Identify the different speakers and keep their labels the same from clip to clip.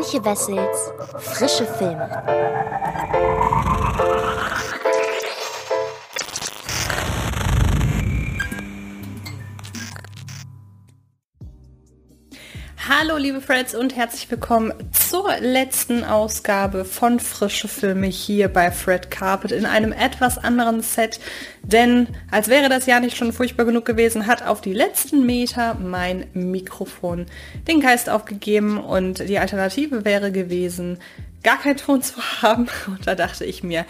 Speaker 1: Antje Wessels Frische Filme.
Speaker 2: Hallo liebe Freds und herzlich willkommen zur letzten Ausgabe von Frische Filme hier bei Fred Carpet in einem etwas anderen Set, denn als wäre das Jahr nicht schon furchtbar genug gewesen, hat auf die letzten Meter mein Mikrofon den Geist aufgegeben und die Alternative wäre gewesen, gar keinen Ton zu haben. Und da dachte ich mir,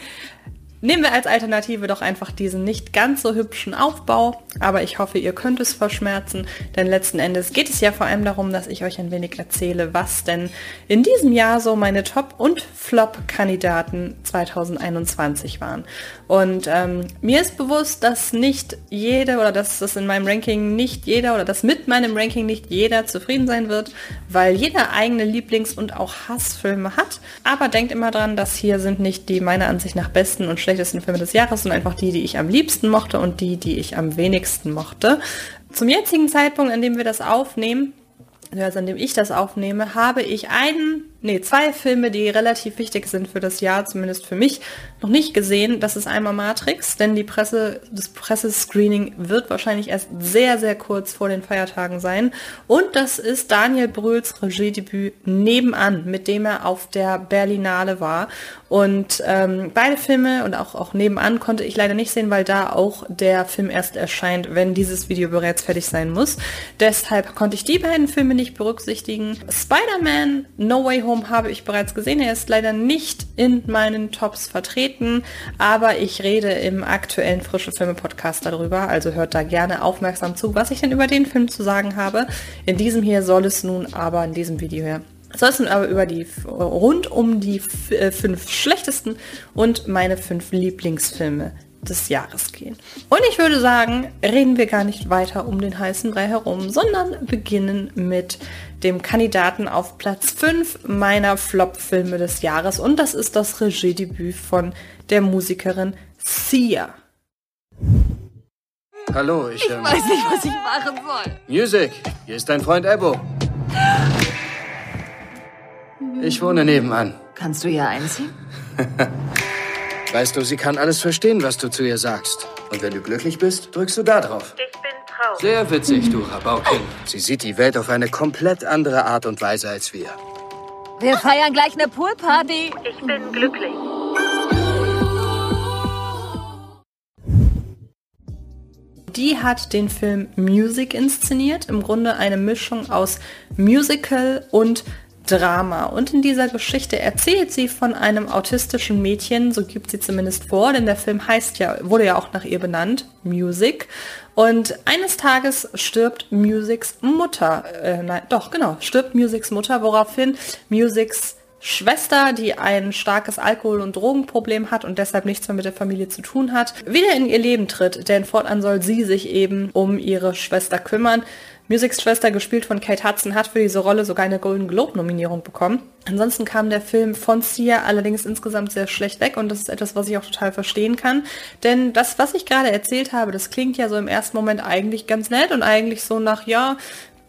Speaker 2: Nehmen wir als Alternative doch einfach diesen nicht ganz so hübschen Aufbau, aber ich hoffe, ihr könnt es verschmerzen, denn letzten Endes geht es ja vor allem darum, dass ich euch ein wenig erzähle, was denn in diesem Jahr so meine Top- und Flop-Kandidaten 2021 waren. Und ähm, mir ist bewusst, dass nicht jede oder dass das in meinem Ranking nicht jeder oder dass mit meinem Ranking nicht jeder zufrieden sein wird, weil jeder eigene Lieblings- und auch Hassfilme hat. Aber denkt immer dran, dass hier sind nicht die meiner Ansicht nach besten und schlechtesten Filme des Jahres, sondern einfach die, die ich am liebsten mochte und die, die ich am wenigsten mochte. Zum jetzigen Zeitpunkt, an dem wir das aufnehmen, also an dem ich das aufnehme, habe ich einen nee, zwei Filme, die relativ wichtig sind für das Jahr, zumindest für mich, noch nicht gesehen. Das ist einmal Matrix, denn die Presse, das Pressescreening wird wahrscheinlich erst sehr, sehr kurz vor den Feiertagen sein. Und das ist Daniel Brühls Regiedebüt Nebenan, mit dem er auf der Berlinale war. Und ähm, beide Filme und auch, auch Nebenan konnte ich leider nicht sehen, weil da auch der Film erst erscheint, wenn dieses Video bereits fertig sein muss. Deshalb konnte ich die beiden Filme nicht berücksichtigen. Spider-Man No Way Home Home habe ich bereits gesehen. Er ist leider nicht in meinen Tops vertreten, aber ich rede im aktuellen Frische Filme Podcast darüber. Also hört da gerne aufmerksam zu, was ich denn über den Film zu sagen habe. In diesem hier soll es nun aber in diesem Video her soll es nun aber über die rund um die äh, fünf schlechtesten und meine fünf Lieblingsfilme des Jahres gehen. Und ich würde sagen, reden wir gar nicht weiter um den heißen Brei herum, sondern beginnen mit dem Kandidaten auf Platz 5 meiner Flop-Filme des Jahres. Und das ist das Regiedebüt von der Musikerin Sia.
Speaker 3: Hallo, ich...
Speaker 4: Ich ähm, weiß nicht, was ich machen soll.
Speaker 3: Music, hier ist dein Freund Ebo. Ich wohne nebenan.
Speaker 4: Kannst du hier einziehen?
Speaker 3: Weißt du, sie kann alles verstehen, was du zu ihr sagst. Und wenn du glücklich bist, drückst du da drauf.
Speaker 5: Ich bin traurig.
Speaker 3: Sehr witzig, du Rabaukin. Sie sieht die Welt auf eine komplett andere Art und Weise als wir.
Speaker 4: Wir feiern gleich eine Poolparty.
Speaker 5: Ich bin glücklich.
Speaker 2: Die hat den Film Music inszeniert, im Grunde eine Mischung aus Musical und Drama. Und in dieser Geschichte erzählt sie von einem autistischen Mädchen, so gibt sie zumindest vor, denn der Film heißt ja, wurde ja auch nach ihr benannt, Music. Und eines Tages stirbt Musics Mutter, äh, nein, doch, genau, stirbt Musics Mutter, woraufhin Musics Schwester, die ein starkes Alkohol- und Drogenproblem hat und deshalb nichts mehr mit der Familie zu tun hat, wieder in ihr Leben tritt, denn fortan soll sie sich eben um ihre Schwester kümmern. Musics Schwester, gespielt von Kate Hudson, hat für diese Rolle sogar eine Golden Globe-Nominierung bekommen. Ansonsten kam der Film von Sia allerdings insgesamt sehr schlecht weg und das ist etwas, was ich auch total verstehen kann. Denn das, was ich gerade erzählt habe, das klingt ja so im ersten Moment eigentlich ganz nett und eigentlich so nach, ja,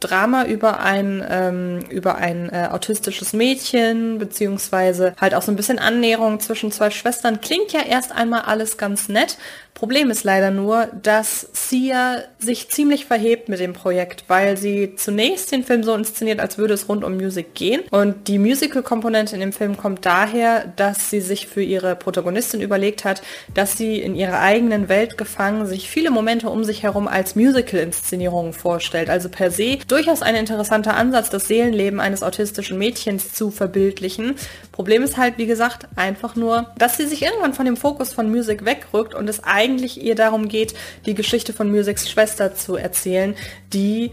Speaker 2: Drama über ein, ähm, über ein äh, autistisches Mädchen, beziehungsweise halt auch so ein bisschen Annäherung zwischen zwei Schwestern. Klingt ja erst einmal alles ganz nett. Problem ist leider nur, dass Sia sich ziemlich verhebt mit dem Projekt, weil sie zunächst den Film so inszeniert, als würde es rund um Musik gehen. Und die Musical-Komponente in dem Film kommt daher, dass sie sich für ihre Protagonistin überlegt hat, dass sie in ihrer eigenen Welt gefangen sich viele Momente um sich herum als Musical-Inszenierungen vorstellt. Also per se durchaus ein interessanter Ansatz, das Seelenleben eines autistischen Mädchens zu verbildlichen. Problem ist halt, wie gesagt, einfach nur, dass sie sich irgendwann von dem Fokus von Musik wegrückt und es eigentlich ihr darum geht, die Geschichte von Musics Schwester zu erzählen, die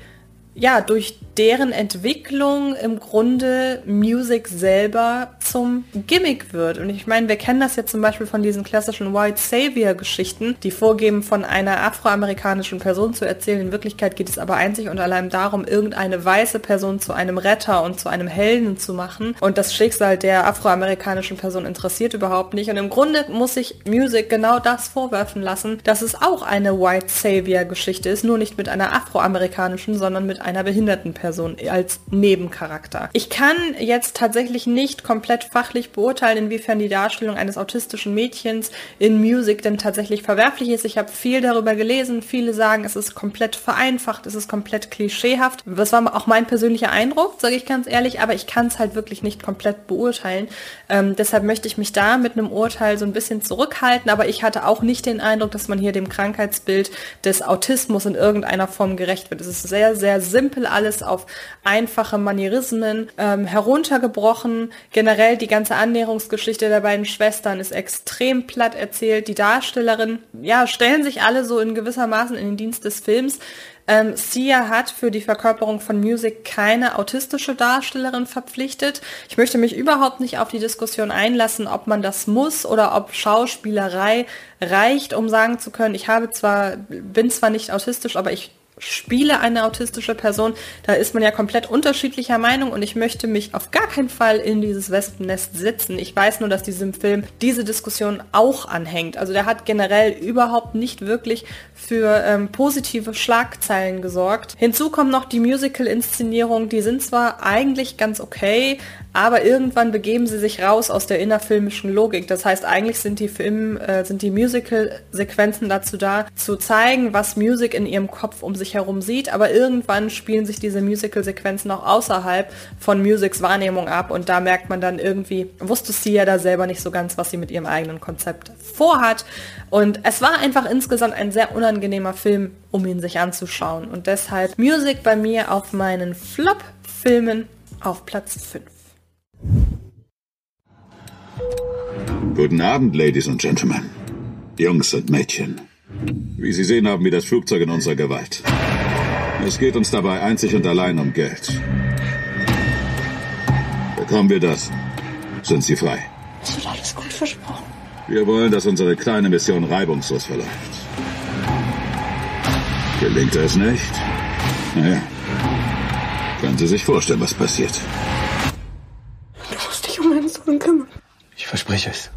Speaker 2: ja, durch deren Entwicklung im Grunde Music selber zum Gimmick wird. Und ich meine, wir kennen das jetzt zum Beispiel von diesen klassischen White Savior Geschichten, die vorgeben, von einer afroamerikanischen Person zu erzählen. In Wirklichkeit geht es aber einzig und allein darum, irgendeine weiße Person zu einem Retter und zu einem Helden zu machen. Und das Schicksal der afroamerikanischen Person interessiert überhaupt nicht. Und im Grunde muss sich Music genau das vorwerfen lassen, dass es auch eine White Savior Geschichte ist, nur nicht mit einer afroamerikanischen, sondern mit einer behinderten Person als Nebencharakter. Ich kann jetzt tatsächlich nicht komplett fachlich beurteilen, inwiefern die Darstellung eines autistischen Mädchens in Music denn tatsächlich verwerflich ist. Ich habe viel darüber gelesen. Viele sagen, es ist komplett vereinfacht, es ist komplett klischeehaft. Das war auch mein persönlicher Eindruck, sage ich ganz ehrlich, aber ich kann es halt wirklich nicht komplett beurteilen. Ähm, deshalb möchte ich mich da mit einem Urteil so ein bisschen zurückhalten, aber ich hatte auch nicht den Eindruck, dass man hier dem Krankheitsbild des Autismus in irgendeiner Form gerecht wird. Es ist sehr, sehr simpel alles auf einfache Manierismen ähm, heruntergebrochen. Generell die ganze Annäherungsgeschichte der beiden Schwestern ist extrem platt erzählt. Die Darstellerin, ja, stellen sich alle so in gewissermaßen in den Dienst des Films. Ähm, Sia hat für die Verkörperung von Music keine autistische Darstellerin verpflichtet. Ich möchte mich überhaupt nicht auf die Diskussion einlassen, ob man das muss oder ob Schauspielerei reicht, um sagen zu können, ich habe zwar, bin zwar nicht autistisch, aber ich spiele eine autistische Person, da ist man ja komplett unterschiedlicher Meinung und ich möchte mich auf gar keinen Fall in dieses Wespennest sitzen. Ich weiß nur, dass diesem Film diese Diskussion auch anhängt. Also der hat generell überhaupt nicht wirklich für ähm, positive Schlagzeilen gesorgt. Hinzu kommt noch die Musical-Inszenierung, die sind zwar eigentlich ganz okay, aber irgendwann begeben sie sich raus aus der innerfilmischen Logik. Das heißt, eigentlich sind die Film, äh, sind die Musical-Sequenzen dazu da, zu zeigen, was Music in ihrem Kopf um sich herum sieht, aber irgendwann spielen sich diese Musical-Sequenzen auch außerhalb von Musics Wahrnehmung ab und da merkt man dann irgendwie, wusste sie ja da selber nicht so ganz, was sie mit ihrem eigenen Konzept vorhat. Und es war einfach insgesamt ein sehr unangenehmer Film, um ihn sich anzuschauen. Und deshalb Music bei mir auf meinen Flop-Filmen auf Platz 5.
Speaker 5: Guten Abend, Ladies und Gentlemen. Jungs und Mädchen. Wie Sie sehen, haben wir das Flugzeug in unserer Gewalt. Es geht uns dabei einzig und allein um Geld. Bekommen wir das, sind Sie frei.
Speaker 2: Es wird alles gut versprochen.
Speaker 5: Wir wollen, dass unsere kleine Mission reibungslos verläuft. Gelingt es nicht? Naja, können Sie sich vorstellen, was passiert.
Speaker 2: Du musst dich um meinen Sohn kümmern.
Speaker 3: Ich verspreche es.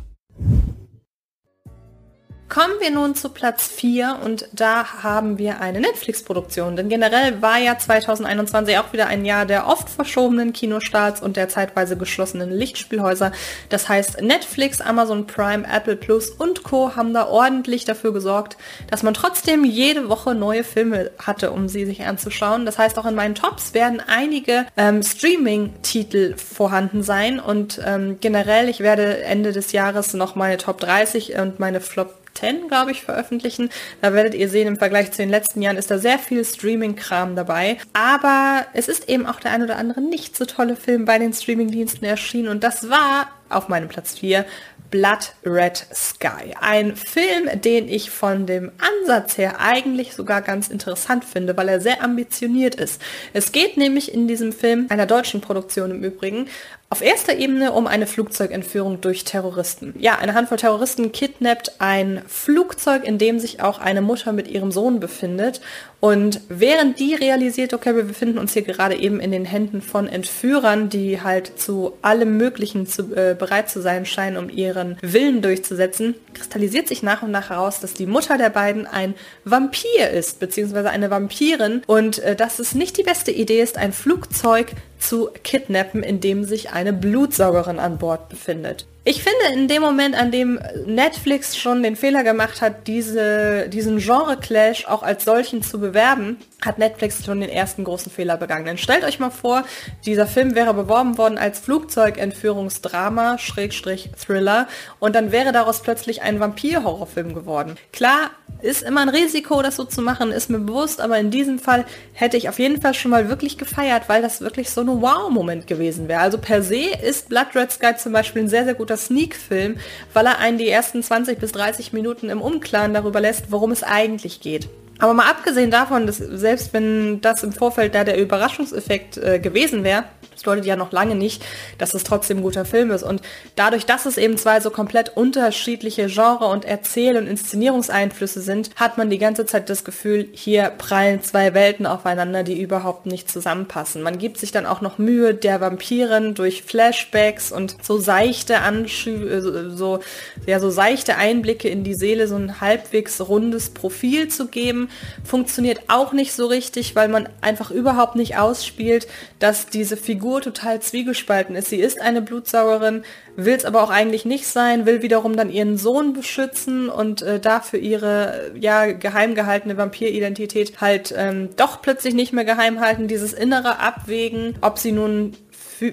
Speaker 2: Kommen wir nun zu Platz 4 und da haben wir eine Netflix-Produktion. Denn generell war ja 2021 auch wieder ein Jahr der oft verschobenen Kinostarts und der zeitweise geschlossenen Lichtspielhäuser. Das heißt, Netflix, Amazon Prime, Apple Plus und Co. haben da ordentlich dafür gesorgt, dass man trotzdem jede Woche neue Filme hatte, um sie sich anzuschauen. Das heißt, auch in meinen Tops werden einige ähm, Streaming-Titel vorhanden sein und ähm, generell, ich werde Ende des Jahres noch meine Top 30 und meine Flop 10, glaube ich, veröffentlichen. Da werdet ihr sehen, im Vergleich zu den letzten Jahren ist da sehr viel Streaming-Kram dabei. Aber es ist eben auch der ein oder andere nicht so tolle Film bei den Streaming-Diensten erschienen. Und das war auf meinem Platz 4 Blood Red Sky. Ein Film, den ich von dem Ansatz her eigentlich sogar ganz interessant finde, weil er sehr ambitioniert ist. Es geht nämlich in diesem Film, einer deutschen Produktion im Übrigen, auf erster Ebene um eine Flugzeugentführung durch Terroristen. Ja, eine Handvoll Terroristen kidnappt ein Flugzeug, in dem sich auch eine Mutter mit ihrem Sohn befindet. Und während die realisiert, okay, wir befinden uns hier gerade eben in den Händen von Entführern, die halt zu allem Möglichen zu, äh, bereit zu sein scheinen, um ihren Willen durchzusetzen, kristallisiert sich nach und nach heraus, dass die Mutter der beiden ein Vampir ist, beziehungsweise eine Vampirin. Und äh, dass es nicht die beste Idee ist, ein Flugzeug zu kidnappen, in dem sich eine Blutsaugerin an Bord befindet. Ich finde, in dem Moment, an dem Netflix schon den Fehler gemacht hat, diese, diesen Genre-Clash auch als solchen zu bewerben, hat Netflix schon den ersten großen Fehler begangen. Denn stellt euch mal vor, dieser Film wäre beworben worden als Flugzeugentführungsdrama, Schrägstrich Thriller, und dann wäre daraus plötzlich ein Vampir-Horrorfilm geworden. Klar, ist immer ein Risiko, das so zu machen, ist mir bewusst, aber in diesem Fall hätte ich auf jeden Fall schon mal wirklich gefeiert, weil das wirklich so ein Wow-Moment gewesen wäre. Also per se ist Blood Red Sky zum Beispiel ein sehr, sehr guter Sneak-Film, weil er einen die ersten 20 bis 30 Minuten im Umklaren darüber lässt, worum es eigentlich geht. Aber mal abgesehen davon, dass selbst wenn das im Vorfeld da der Überraschungseffekt äh, gewesen wäre, das bedeutet ja noch lange nicht, dass es trotzdem ein guter Film ist. Und dadurch, dass es eben zwei so komplett unterschiedliche Genre- und Erzähl- und Inszenierungseinflüsse sind, hat man die ganze Zeit das Gefühl, hier prallen zwei Welten aufeinander, die überhaupt nicht zusammenpassen. Man gibt sich dann auch noch Mühe, der Vampirin durch Flashbacks und so seichte Anschü äh, so, ja, so seichte Einblicke in die Seele so ein halbwegs rundes Profil zu geben. Funktioniert auch nicht so richtig, weil man einfach überhaupt nicht ausspielt, dass diese Figur total zwiegespalten ist. Sie ist eine Blutsaugerin, will es aber auch eigentlich nicht sein, will wiederum dann ihren Sohn beschützen und äh, dafür ihre ja geheim gehaltene Vampiridentität halt ähm, doch plötzlich nicht mehr geheim halten. Dieses innere Abwägen, ob sie nun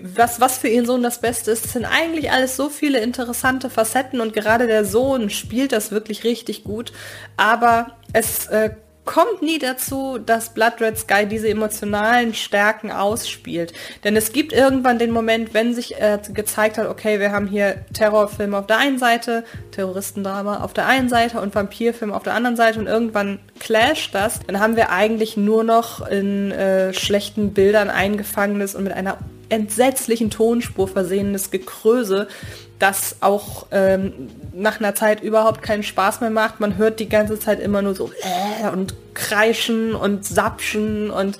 Speaker 2: was, was für ihren Sohn das Beste ist. Es sind eigentlich alles so viele interessante Facetten und gerade der Sohn spielt das wirklich richtig gut. Aber es äh, kommt nie dazu, dass Blood Red Sky diese emotionalen Stärken ausspielt. Denn es gibt irgendwann den Moment, wenn sich äh, gezeigt hat, okay, wir haben hier Terrorfilm auf der einen Seite, Terroristendrama auf der einen Seite und Vampirfilm auf der anderen Seite und irgendwann clasht das, dann haben wir eigentlich nur noch in äh, schlechten Bildern eingefangenes und mit einer entsetzlichen Tonspur versehenes Gekröse, das auch ähm, nach einer Zeit überhaupt keinen Spaß mehr macht. Man hört die ganze Zeit immer nur so äh, und kreischen und sapschen und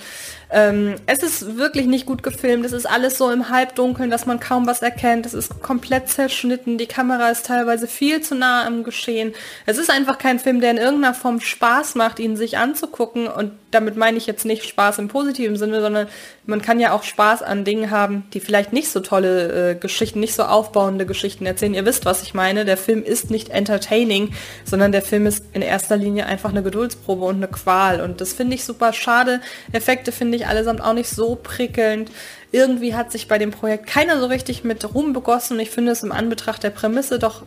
Speaker 2: ähm, es ist wirklich nicht gut gefilmt. Es ist alles so im Halbdunkeln, dass man kaum was erkennt. Es ist komplett zerschnitten. Die Kamera ist teilweise viel zu nah am Geschehen. Es ist einfach kein Film, der in irgendeiner Form Spaß macht, ihn sich anzugucken. Und damit meine ich jetzt nicht Spaß im positiven Sinne, sondern man kann ja auch Spaß an Dingen haben, die vielleicht nicht so tolle äh, Geschichten, nicht so aufbauende Geschichten erzählen. Ihr wisst, was ich meine. Der Film ist nicht entertaining, sondern der Film ist in erster Linie einfach eine Geduldsprobe und eine Qual. Und das finde ich super schade. Effekte finde ich allesamt auch nicht so prickelnd. Irgendwie hat sich bei dem Projekt keiner so richtig mit Ruhm begossen und ich finde es im Anbetracht der Prämisse doch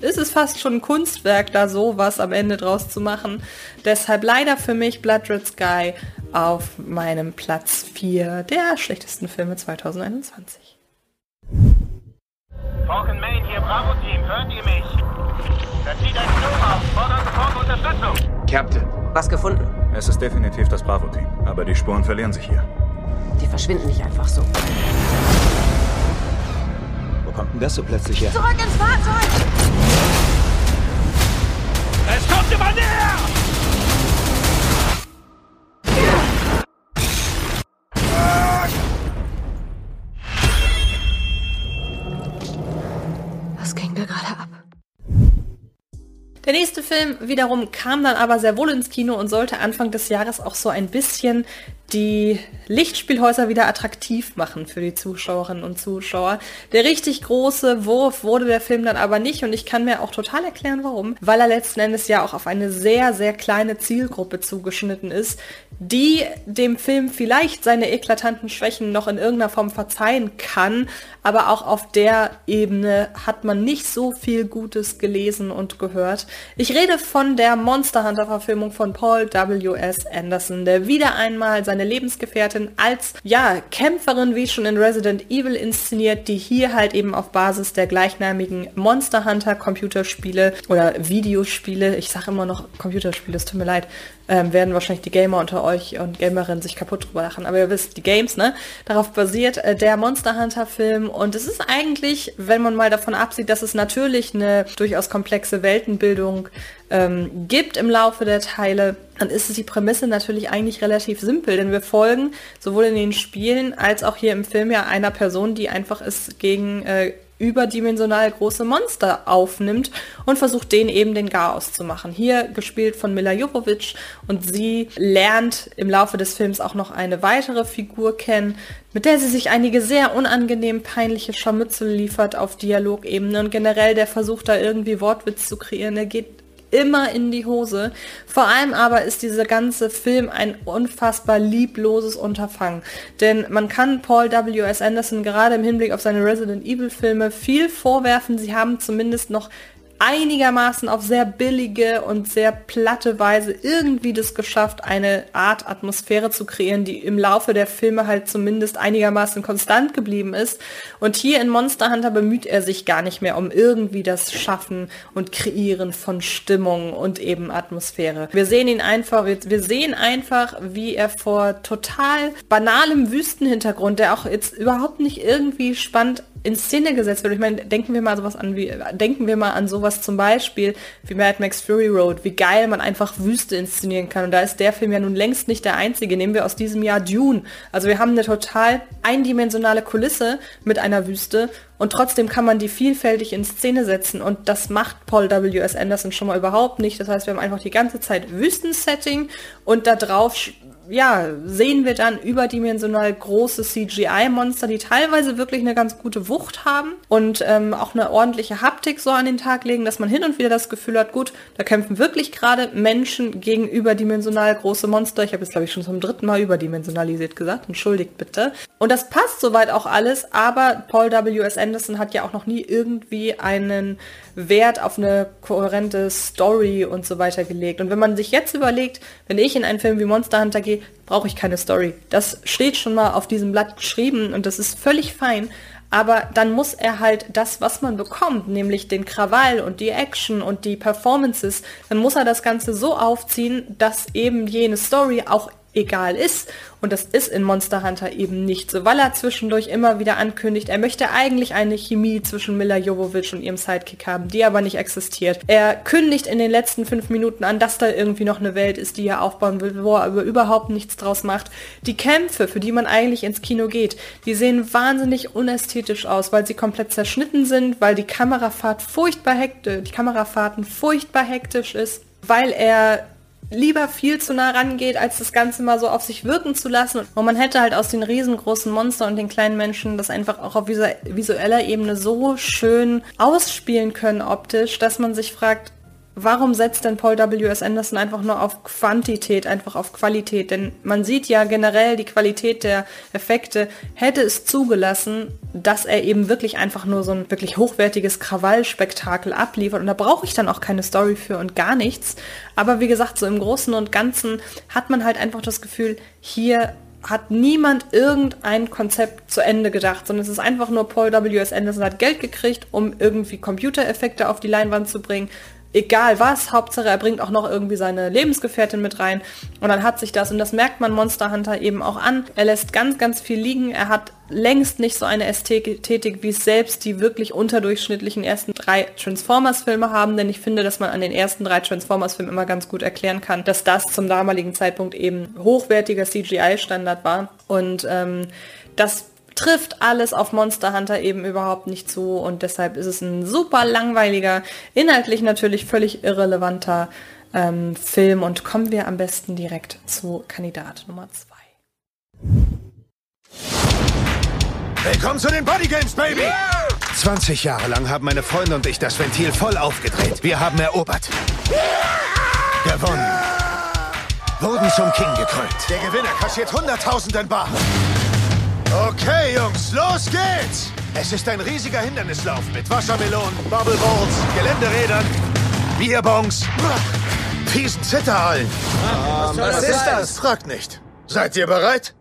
Speaker 2: ist es fast schon ein Kunstwerk, da sowas am Ende draus zu machen. Deshalb leider für mich Blood Red Sky auf meinem Platz 4 der schlechtesten Filme 2021.
Speaker 6: Falcon Main hier, Bravo Team, hören ihr mich? Da zieht ein Sturm auf, fordern sofort Unterstützung.
Speaker 7: Captain.
Speaker 8: Was gefunden?
Speaker 9: Es ist definitiv das Bravo-Team, aber die Spuren verlieren sich hier.
Speaker 8: Die verschwinden nicht einfach so.
Speaker 9: Wo kommt denn das so plötzlich her?
Speaker 4: Zurück ins Fahrzeug!
Speaker 6: Kommt immer näher!
Speaker 4: Was ging da gerade ab?
Speaker 2: Der nächste Film wiederum kam dann aber sehr wohl ins Kino und sollte Anfang des Jahres auch so ein bisschen die Lichtspielhäuser wieder attraktiv machen für die Zuschauerinnen und Zuschauer. Der richtig große Wurf wurde der Film dann aber nicht und ich kann mir auch total erklären, warum. Weil er letzten Endes ja auch auf eine sehr, sehr kleine Zielgruppe zugeschnitten ist, die dem Film vielleicht seine eklatanten Schwächen noch in irgendeiner Form verzeihen kann, aber auch auf der Ebene hat man nicht so viel Gutes gelesen und gehört. Ich rede von der Monster Hunter Verfilmung von Paul W.S. Anderson, der wieder einmal seine Lebensgefährtin als, ja, Kämpferin wie schon in Resident Evil inszeniert, die hier halt eben auf Basis der gleichnamigen Monster Hunter Computerspiele oder Videospiele, ich sage immer noch Computerspiele, es tut mir leid, ähm, werden wahrscheinlich die Gamer unter euch und Gamerinnen sich kaputt drüber lachen. Aber ihr wisst, die Games, ne? Darauf basiert äh, der Monster Hunter Film. Und es ist eigentlich, wenn man mal davon absieht, dass es natürlich eine durchaus komplexe Weltenbildung ähm, gibt im Laufe der Teile, dann ist die Prämisse natürlich eigentlich relativ simpel, denn wir folgen sowohl in den Spielen als auch hier im Film ja einer Person, die einfach es gegen äh, überdimensional große Monster aufnimmt und versucht denen eben den Chaos zu machen. Hier gespielt von Mila Jovovich und sie lernt im Laufe des Films auch noch eine weitere Figur kennen, mit der sie sich einige sehr unangenehm peinliche Scharmützel liefert auf Dialogebene und generell der Versuch da irgendwie Wortwitz zu kreieren, der geht immer in die Hose. Vor allem aber ist dieser ganze Film ein unfassbar liebloses Unterfangen. Denn man kann Paul W.S. Anderson gerade im Hinblick auf seine Resident Evil Filme viel vorwerfen. Sie haben zumindest noch einigermaßen auf sehr billige und sehr platte Weise irgendwie das geschafft, eine Art Atmosphäre zu kreieren, die im Laufe der Filme halt zumindest einigermaßen konstant geblieben ist. Und hier in Monster Hunter bemüht er sich gar nicht mehr um irgendwie das Schaffen und Kreieren von Stimmung und eben Atmosphäre. Wir sehen ihn einfach, wir sehen einfach, wie er vor total banalem Wüstenhintergrund, der auch jetzt überhaupt nicht irgendwie spannend in Szene gesetzt wird. Ich meine, denken wir mal sowas an wie, denken wir mal an sowas zum Beispiel wie Mad Max Fury Road, wie geil man einfach Wüste inszenieren kann. Und da ist der Film ja nun längst nicht der einzige. Nehmen wir aus diesem Jahr Dune. Also wir haben eine total eindimensionale Kulisse mit einer Wüste und trotzdem kann man die vielfältig in Szene setzen und das macht Paul W.S. Anderson schon mal überhaupt nicht. Das heißt, wir haben einfach die ganze Zeit Wüstensetting und da drauf ja, sehen wir dann überdimensional große CGI-Monster, die teilweise wirklich eine ganz gute Wucht haben und ähm, auch eine ordentliche Haptik so an den Tag legen, dass man hin und wieder das Gefühl hat, gut, da kämpfen wirklich gerade Menschen gegen überdimensional große Monster. Ich habe jetzt, glaube ich, schon zum dritten Mal überdimensionalisiert gesagt. Entschuldigt bitte. Und das passt soweit auch alles, aber Paul W.S. Anderson hat ja auch noch nie irgendwie einen Wert auf eine kohärente Story und so weiter gelegt. Und wenn man sich jetzt überlegt, wenn ich in einen Film wie Monster Hunter gehe, brauche ich keine Story. Das steht schon mal auf diesem Blatt geschrieben und das ist völlig fein. Aber dann muss er halt das, was man bekommt, nämlich den Krawall und die Action und die Performances, dann muss er das Ganze so aufziehen, dass eben jene Story auch egal ist. Und das ist in Monster Hunter eben nicht so, weil er zwischendurch immer wieder ankündigt, er möchte eigentlich eine Chemie zwischen Mila Jovovich und ihrem Sidekick haben, die aber nicht existiert. Er kündigt in den letzten fünf Minuten an, dass da irgendwie noch eine Welt ist, die er aufbauen will, wo er aber überhaupt nichts draus macht. Die Kämpfe, für die man eigentlich ins Kino geht, die sehen wahnsinnig unästhetisch aus, weil sie komplett zerschnitten sind, weil die Kamerafahrt furchtbar hektisch, die Kamerafahrten furchtbar hektisch ist, weil er lieber viel zu nah rangeht, als das Ganze mal so auf sich wirken zu lassen. Und man hätte halt aus den riesengroßen Monster und den kleinen Menschen das einfach auch auf visueller Ebene so schön ausspielen können optisch, dass man sich fragt, warum setzt denn Paul W.S. Anderson einfach nur auf Quantität, einfach auf Qualität? Denn man sieht ja generell die Qualität der Effekte hätte es zugelassen, dass er eben wirklich einfach nur so ein wirklich hochwertiges Krawallspektakel abliefert. Und da brauche ich dann auch keine Story für und gar nichts. Aber wie gesagt, so im Großen und Ganzen hat man halt einfach das Gefühl, hier hat niemand irgendein Konzept zu Ende gedacht, sondern es ist einfach nur Paul W.S. Anderson hat Geld gekriegt, um irgendwie Computereffekte auf die Leinwand zu bringen egal was, Hauptsache er bringt auch noch irgendwie seine Lebensgefährtin mit rein und dann hat sich das und das merkt man Monster Hunter eben auch an. Er lässt ganz, ganz viel liegen. Er hat längst nicht so eine Ästhetik, wie es selbst die wirklich unterdurchschnittlichen ersten drei Transformers-Filme haben, denn ich finde, dass man an den ersten drei Transformers-Filmen immer ganz gut erklären kann, dass das zum damaligen Zeitpunkt eben hochwertiger CGI-Standard war und ähm, das trifft alles auf Monster Hunter eben überhaupt nicht zu und deshalb ist es ein super langweiliger, inhaltlich natürlich völlig irrelevanter ähm, Film und kommen wir am besten direkt zu Kandidat Nummer 2.
Speaker 7: Willkommen zu den Body Games, Baby! 20 Jahre lang haben meine Freunde und ich das Ventil voll aufgedreht. Wir haben erobert. Gewonnen. Wurden zum King gekrönt. Der Gewinner kassiert 100.000 in Bar. Okay, Jungs, los geht's! Es ist ein riesiger Hindernislauf mit Wassermelonen, Bubbleballs, Geländerädern, Bierbongs, fiesen Zitterhallen.
Speaker 10: Um, was, was ist das?
Speaker 7: Fragt nicht. Seid ihr bereit?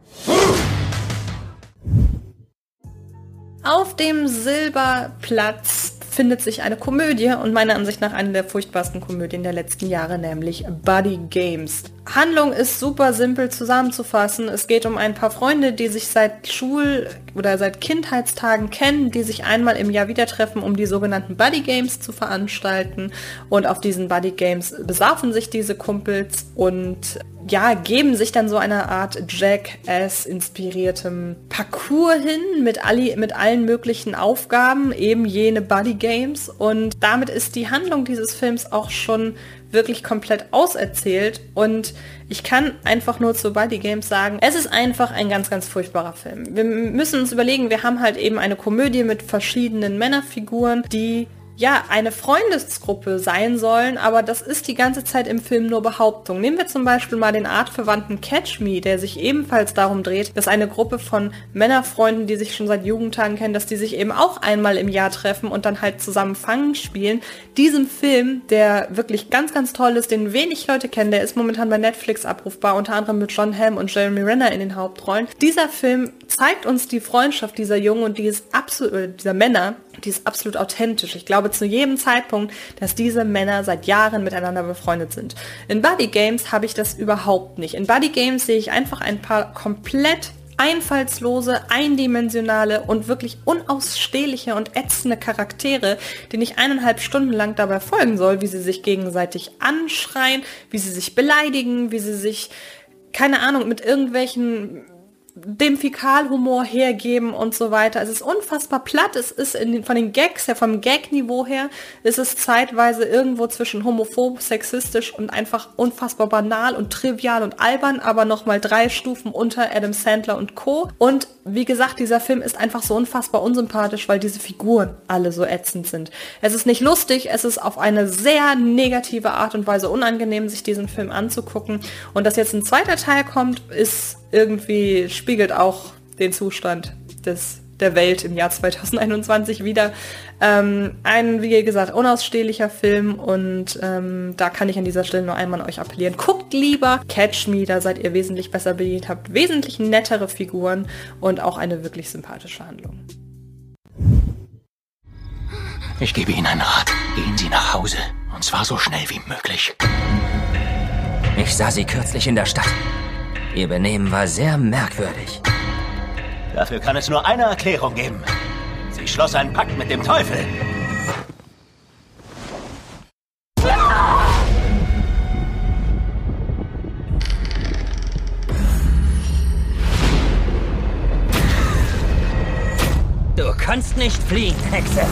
Speaker 2: Auf dem Silberplatz findet sich eine Komödie und meiner Ansicht nach eine der furchtbarsten Komödien der letzten Jahre, nämlich Buddy Games. Handlung ist super simpel zusammenzufassen. Es geht um ein paar Freunde, die sich seit Schul- oder seit Kindheitstagen kennen, die sich einmal im Jahr wieder treffen, um die sogenannten Buddy Games zu veranstalten. Und auf diesen Buddy Games besaufen sich diese Kumpels und ja, geben sich dann so eine Art Jackass-inspiriertem Parcours hin mit, alli, mit allen möglichen Aufgaben, eben jene Buddy Games. Und damit ist die Handlung dieses Films auch schon wirklich komplett auserzählt und ich kann einfach nur zu Buddy Games sagen, es ist einfach ein ganz, ganz furchtbarer Film. Wir müssen uns überlegen, wir haben halt eben eine Komödie mit verschiedenen Männerfiguren, die ja, eine Freundesgruppe sein sollen, aber das ist die ganze Zeit im Film nur Behauptung. Nehmen wir zum Beispiel mal den artverwandten Catch Me, der sich ebenfalls darum dreht, dass eine Gruppe von Männerfreunden, die sich schon seit Jugendtagen kennen, dass die sich eben auch einmal im Jahr treffen und dann halt zusammen Fangen spielen. Diesem Film, der wirklich ganz, ganz toll ist, den wenig Leute kennen, der ist momentan bei Netflix abrufbar, unter anderem mit John Hamm und Jeremy Renner in den Hauptrollen. Dieser Film zeigt uns die Freundschaft dieser Jungen und die ist absolut, äh, dieser Männer, die ist absolut authentisch. Ich glaube zu jedem Zeitpunkt, dass diese Männer seit Jahren miteinander befreundet sind. In Buddy Games habe ich das überhaupt nicht. In Buddy Games sehe ich einfach ein paar komplett einfallslose, eindimensionale und wirklich unausstehliche und ätzende Charaktere, denen ich eineinhalb Stunden lang dabei folgen soll, wie sie sich gegenseitig anschreien, wie sie sich beleidigen, wie sie sich, keine Ahnung, mit irgendwelchen dem Fäkalhumor hergeben und so weiter. Es ist unfassbar platt. Es ist den, von den Gags her, vom Gag-Niveau her, ist es zeitweise irgendwo zwischen homophob, sexistisch und einfach unfassbar banal und trivial und albern, aber nochmal drei Stufen unter Adam Sandler und Co. Und wie gesagt, dieser Film ist einfach so unfassbar unsympathisch, weil diese Figuren alle so ätzend sind. Es ist nicht lustig, es ist auf eine sehr negative Art und Weise unangenehm, sich diesen Film anzugucken. Und dass jetzt ein zweiter Teil kommt, ist irgendwie spiegelt auch den Zustand des, der Welt im Jahr 2021 wieder. Ähm, ein, wie gesagt, unausstehlicher Film und ähm, da kann ich an dieser Stelle nur einmal an euch appellieren. Guckt lieber Catch Me, da seid ihr wesentlich besser bedient, habt wesentlich nettere Figuren und auch eine wirklich sympathische Handlung.
Speaker 11: Ich gebe Ihnen einen Rat. Gehen Sie nach Hause. Und zwar so schnell wie möglich.
Speaker 12: Ich sah Sie kürzlich in der Stadt. Ihr Benehmen war sehr merkwürdig.
Speaker 11: Dafür kann es nur eine Erklärung geben. Sie schloss einen Pakt mit dem Teufel.
Speaker 12: Du kannst nicht fliehen, Hexe.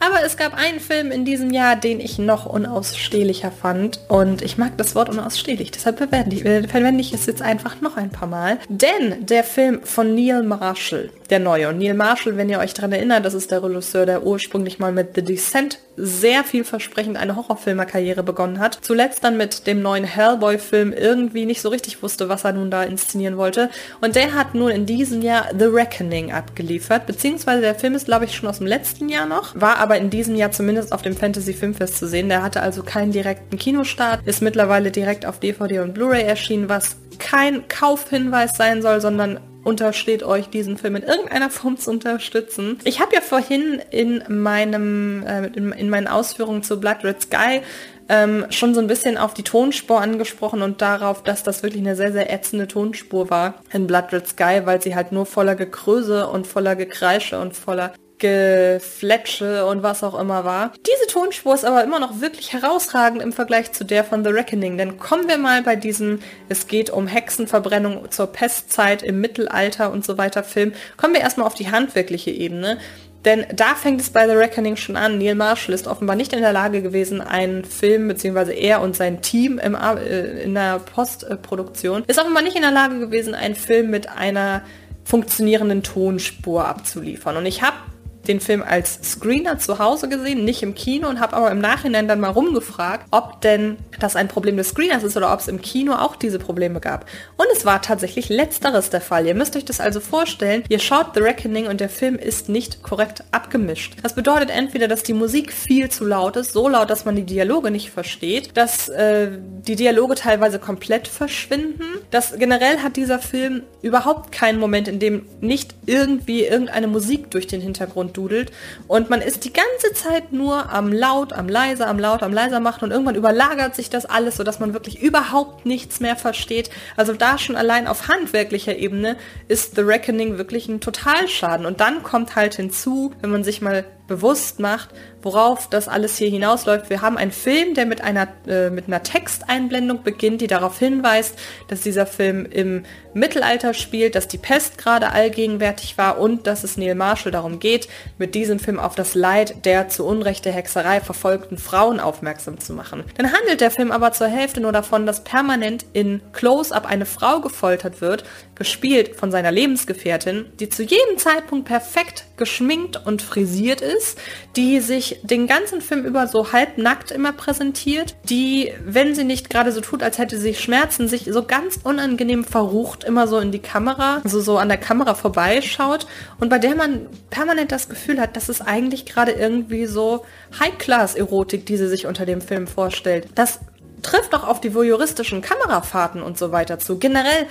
Speaker 2: Aber es gab einen Film in diesem Jahr, den ich noch unausstehlicher fand. Und ich mag das Wort unausstehlich, deshalb verwende ich, äh, verwende ich es jetzt einfach noch ein paar Mal. Denn der Film von Neil Marshall, der neue. Und Neil Marshall, wenn ihr euch daran erinnert, das ist der Regisseur, der ursprünglich mal mit The Descent sehr vielversprechend eine Horrorfilmerkarriere begonnen hat. Zuletzt dann mit dem neuen Hellboy-Film irgendwie nicht so richtig wusste, was er nun da inszenieren wollte. Und der hat nun in diesem Jahr The Reckoning abgeliefert, beziehungsweise der Film ist, glaube ich, schon aus dem letzten Jahr noch, war aber in diesem Jahr zumindest auf dem Fantasy Filmfest zu sehen. Der hatte also keinen direkten Kinostart, ist mittlerweile direkt auf DVD und Blu-ray erschienen, was kein Kaufhinweis sein soll, sondern untersteht euch, diesen Film in irgendeiner Form zu unterstützen. Ich habe ja vorhin in meinem äh, in, in, meinen Ausführungen zu Blood Red Sky ähm, schon so ein bisschen auf die Tonspur angesprochen und darauf, dass das wirklich eine sehr, sehr ätzende Tonspur war in Blood Red Sky, weil sie halt nur voller Gekröse und voller Gekreische und voller Gefletsche und was auch immer war. Diese Tonspur ist aber immer noch wirklich herausragend im Vergleich zu der von The Reckoning. Denn kommen wir mal bei diesem, es geht um Hexenverbrennung zur Pestzeit im Mittelalter und so weiter Film, kommen wir erstmal auf die handwerkliche Ebene. Denn da fängt es bei The Reckoning schon an. Neil Marshall ist offenbar nicht in der Lage gewesen, einen Film, beziehungsweise er und sein Team im, äh, in der Postproduktion, ist offenbar nicht in der Lage gewesen, einen Film mit einer funktionierenden Tonspur abzuliefern. Und ich habe den Film als Screener zu Hause gesehen, nicht im Kino und habe aber im Nachhinein dann mal rumgefragt, ob denn das ein Problem des Screeners ist oder ob es im Kino auch diese Probleme gab. Und es war tatsächlich letzteres der Fall. Ihr müsst euch das also vorstellen, ihr schaut The Reckoning und der Film ist nicht korrekt abgemischt. Das bedeutet entweder, dass die Musik viel zu laut ist, so laut, dass man die Dialoge nicht versteht, dass äh, die Dialoge teilweise komplett verschwinden. Das generell hat dieser Film überhaupt keinen Moment, in dem nicht irgendwie irgendeine Musik durch den Hintergrund dudelt. Und man ist die ganze Zeit nur am laut, am leiser, am laut, am leiser machen und irgendwann überlagert sich das alles, sodass man wirklich überhaupt nichts mehr versteht. Also da schon allein auf handwerklicher Ebene ist The Reckoning wirklich ein Totalschaden. Und dann kommt halt hinzu, wenn man sich mal bewusst macht, worauf das alles hier hinausläuft. Wir haben einen Film, der mit einer, äh, mit einer Texteinblendung beginnt, die darauf hinweist, dass dieser Film im Mittelalter spielt, dass die Pest gerade allgegenwärtig war und dass es Neil Marshall darum geht, mit diesem Film auf das Leid der zu Unrecht der Hexerei verfolgten Frauen aufmerksam zu machen. Dann handelt der Film aber zur Hälfte nur davon, dass permanent in Close-up eine Frau gefoltert wird, gespielt von seiner Lebensgefährtin, die zu jedem Zeitpunkt perfekt geschminkt und frisiert ist, die sich den ganzen Film über so halbnackt immer präsentiert, die, wenn sie nicht gerade so tut, als hätte sie Schmerzen, sich so ganz unangenehm verrucht immer so in die Kamera, also so an der Kamera vorbeischaut und bei der man permanent das Gefühl hat, dass es eigentlich gerade irgendwie so High-Class-Erotik, die sie sich unter dem Film vorstellt. Das trifft doch auf die voyeuristischen Kamerafahrten und so weiter zu. Generell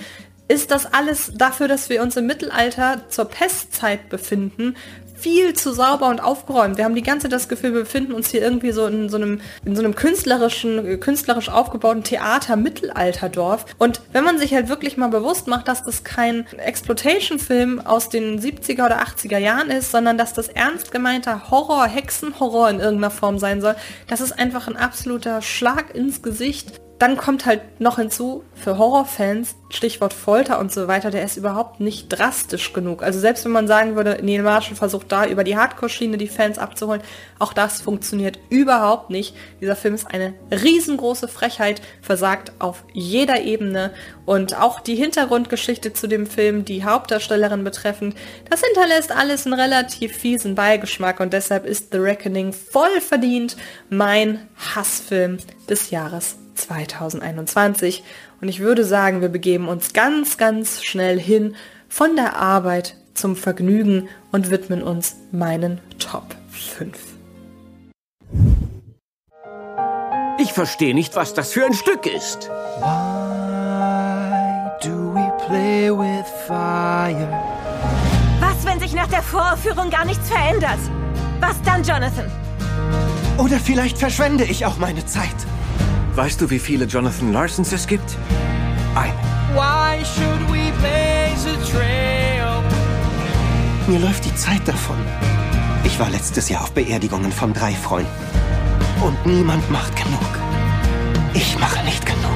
Speaker 2: ist das alles dafür, dass wir uns im Mittelalter zur Pestzeit befinden, viel zu sauber und aufgeräumt. Wir haben die ganze das Gefühl, wir befinden uns hier irgendwie so in so einem, in so einem künstlerischen, künstlerisch aufgebauten Theater-Mittelalterdorf. Und wenn man sich halt wirklich mal bewusst macht, dass das kein Exploitation-Film aus den 70er oder 80er Jahren ist, sondern dass das ernst gemeinter Horror, Hexenhorror in irgendeiner Form sein soll, das ist einfach ein absoluter Schlag ins Gesicht dann kommt halt noch hinzu, für Horrorfans, Stichwort Folter und so weiter, der ist überhaupt nicht drastisch genug. Also selbst wenn man sagen würde, Neil Marshall versucht da über die Hardcore-Schiene die Fans abzuholen, auch das funktioniert überhaupt nicht. Dieser Film ist eine riesengroße Frechheit, versagt auf jeder Ebene und auch die Hintergrundgeschichte zu dem Film, die Hauptdarstellerin betreffend, das hinterlässt alles einen relativ fiesen Beigeschmack und deshalb ist The Reckoning voll verdient mein Hassfilm des Jahres 2021. Und ich würde sagen, wir begeben uns ganz, ganz schnell hin von der Arbeit zum Vergnügen und widmen uns meinen Top 5.
Speaker 13: Ich verstehe nicht, was das für ein Stück ist.
Speaker 14: Why do we play with fire?
Speaker 15: Was, wenn sich nach der Vorführung gar nichts verändert? Was dann, Jonathan?
Speaker 13: Oder vielleicht verschwende ich auch meine Zeit. Weißt du, wie viele Jonathan Larsons es gibt? Ein. Why should we blaze a trail? Mir läuft die Zeit davon. Ich war letztes Jahr auf Beerdigungen von drei Freunden. Und niemand macht genug. Ich mache nicht genug.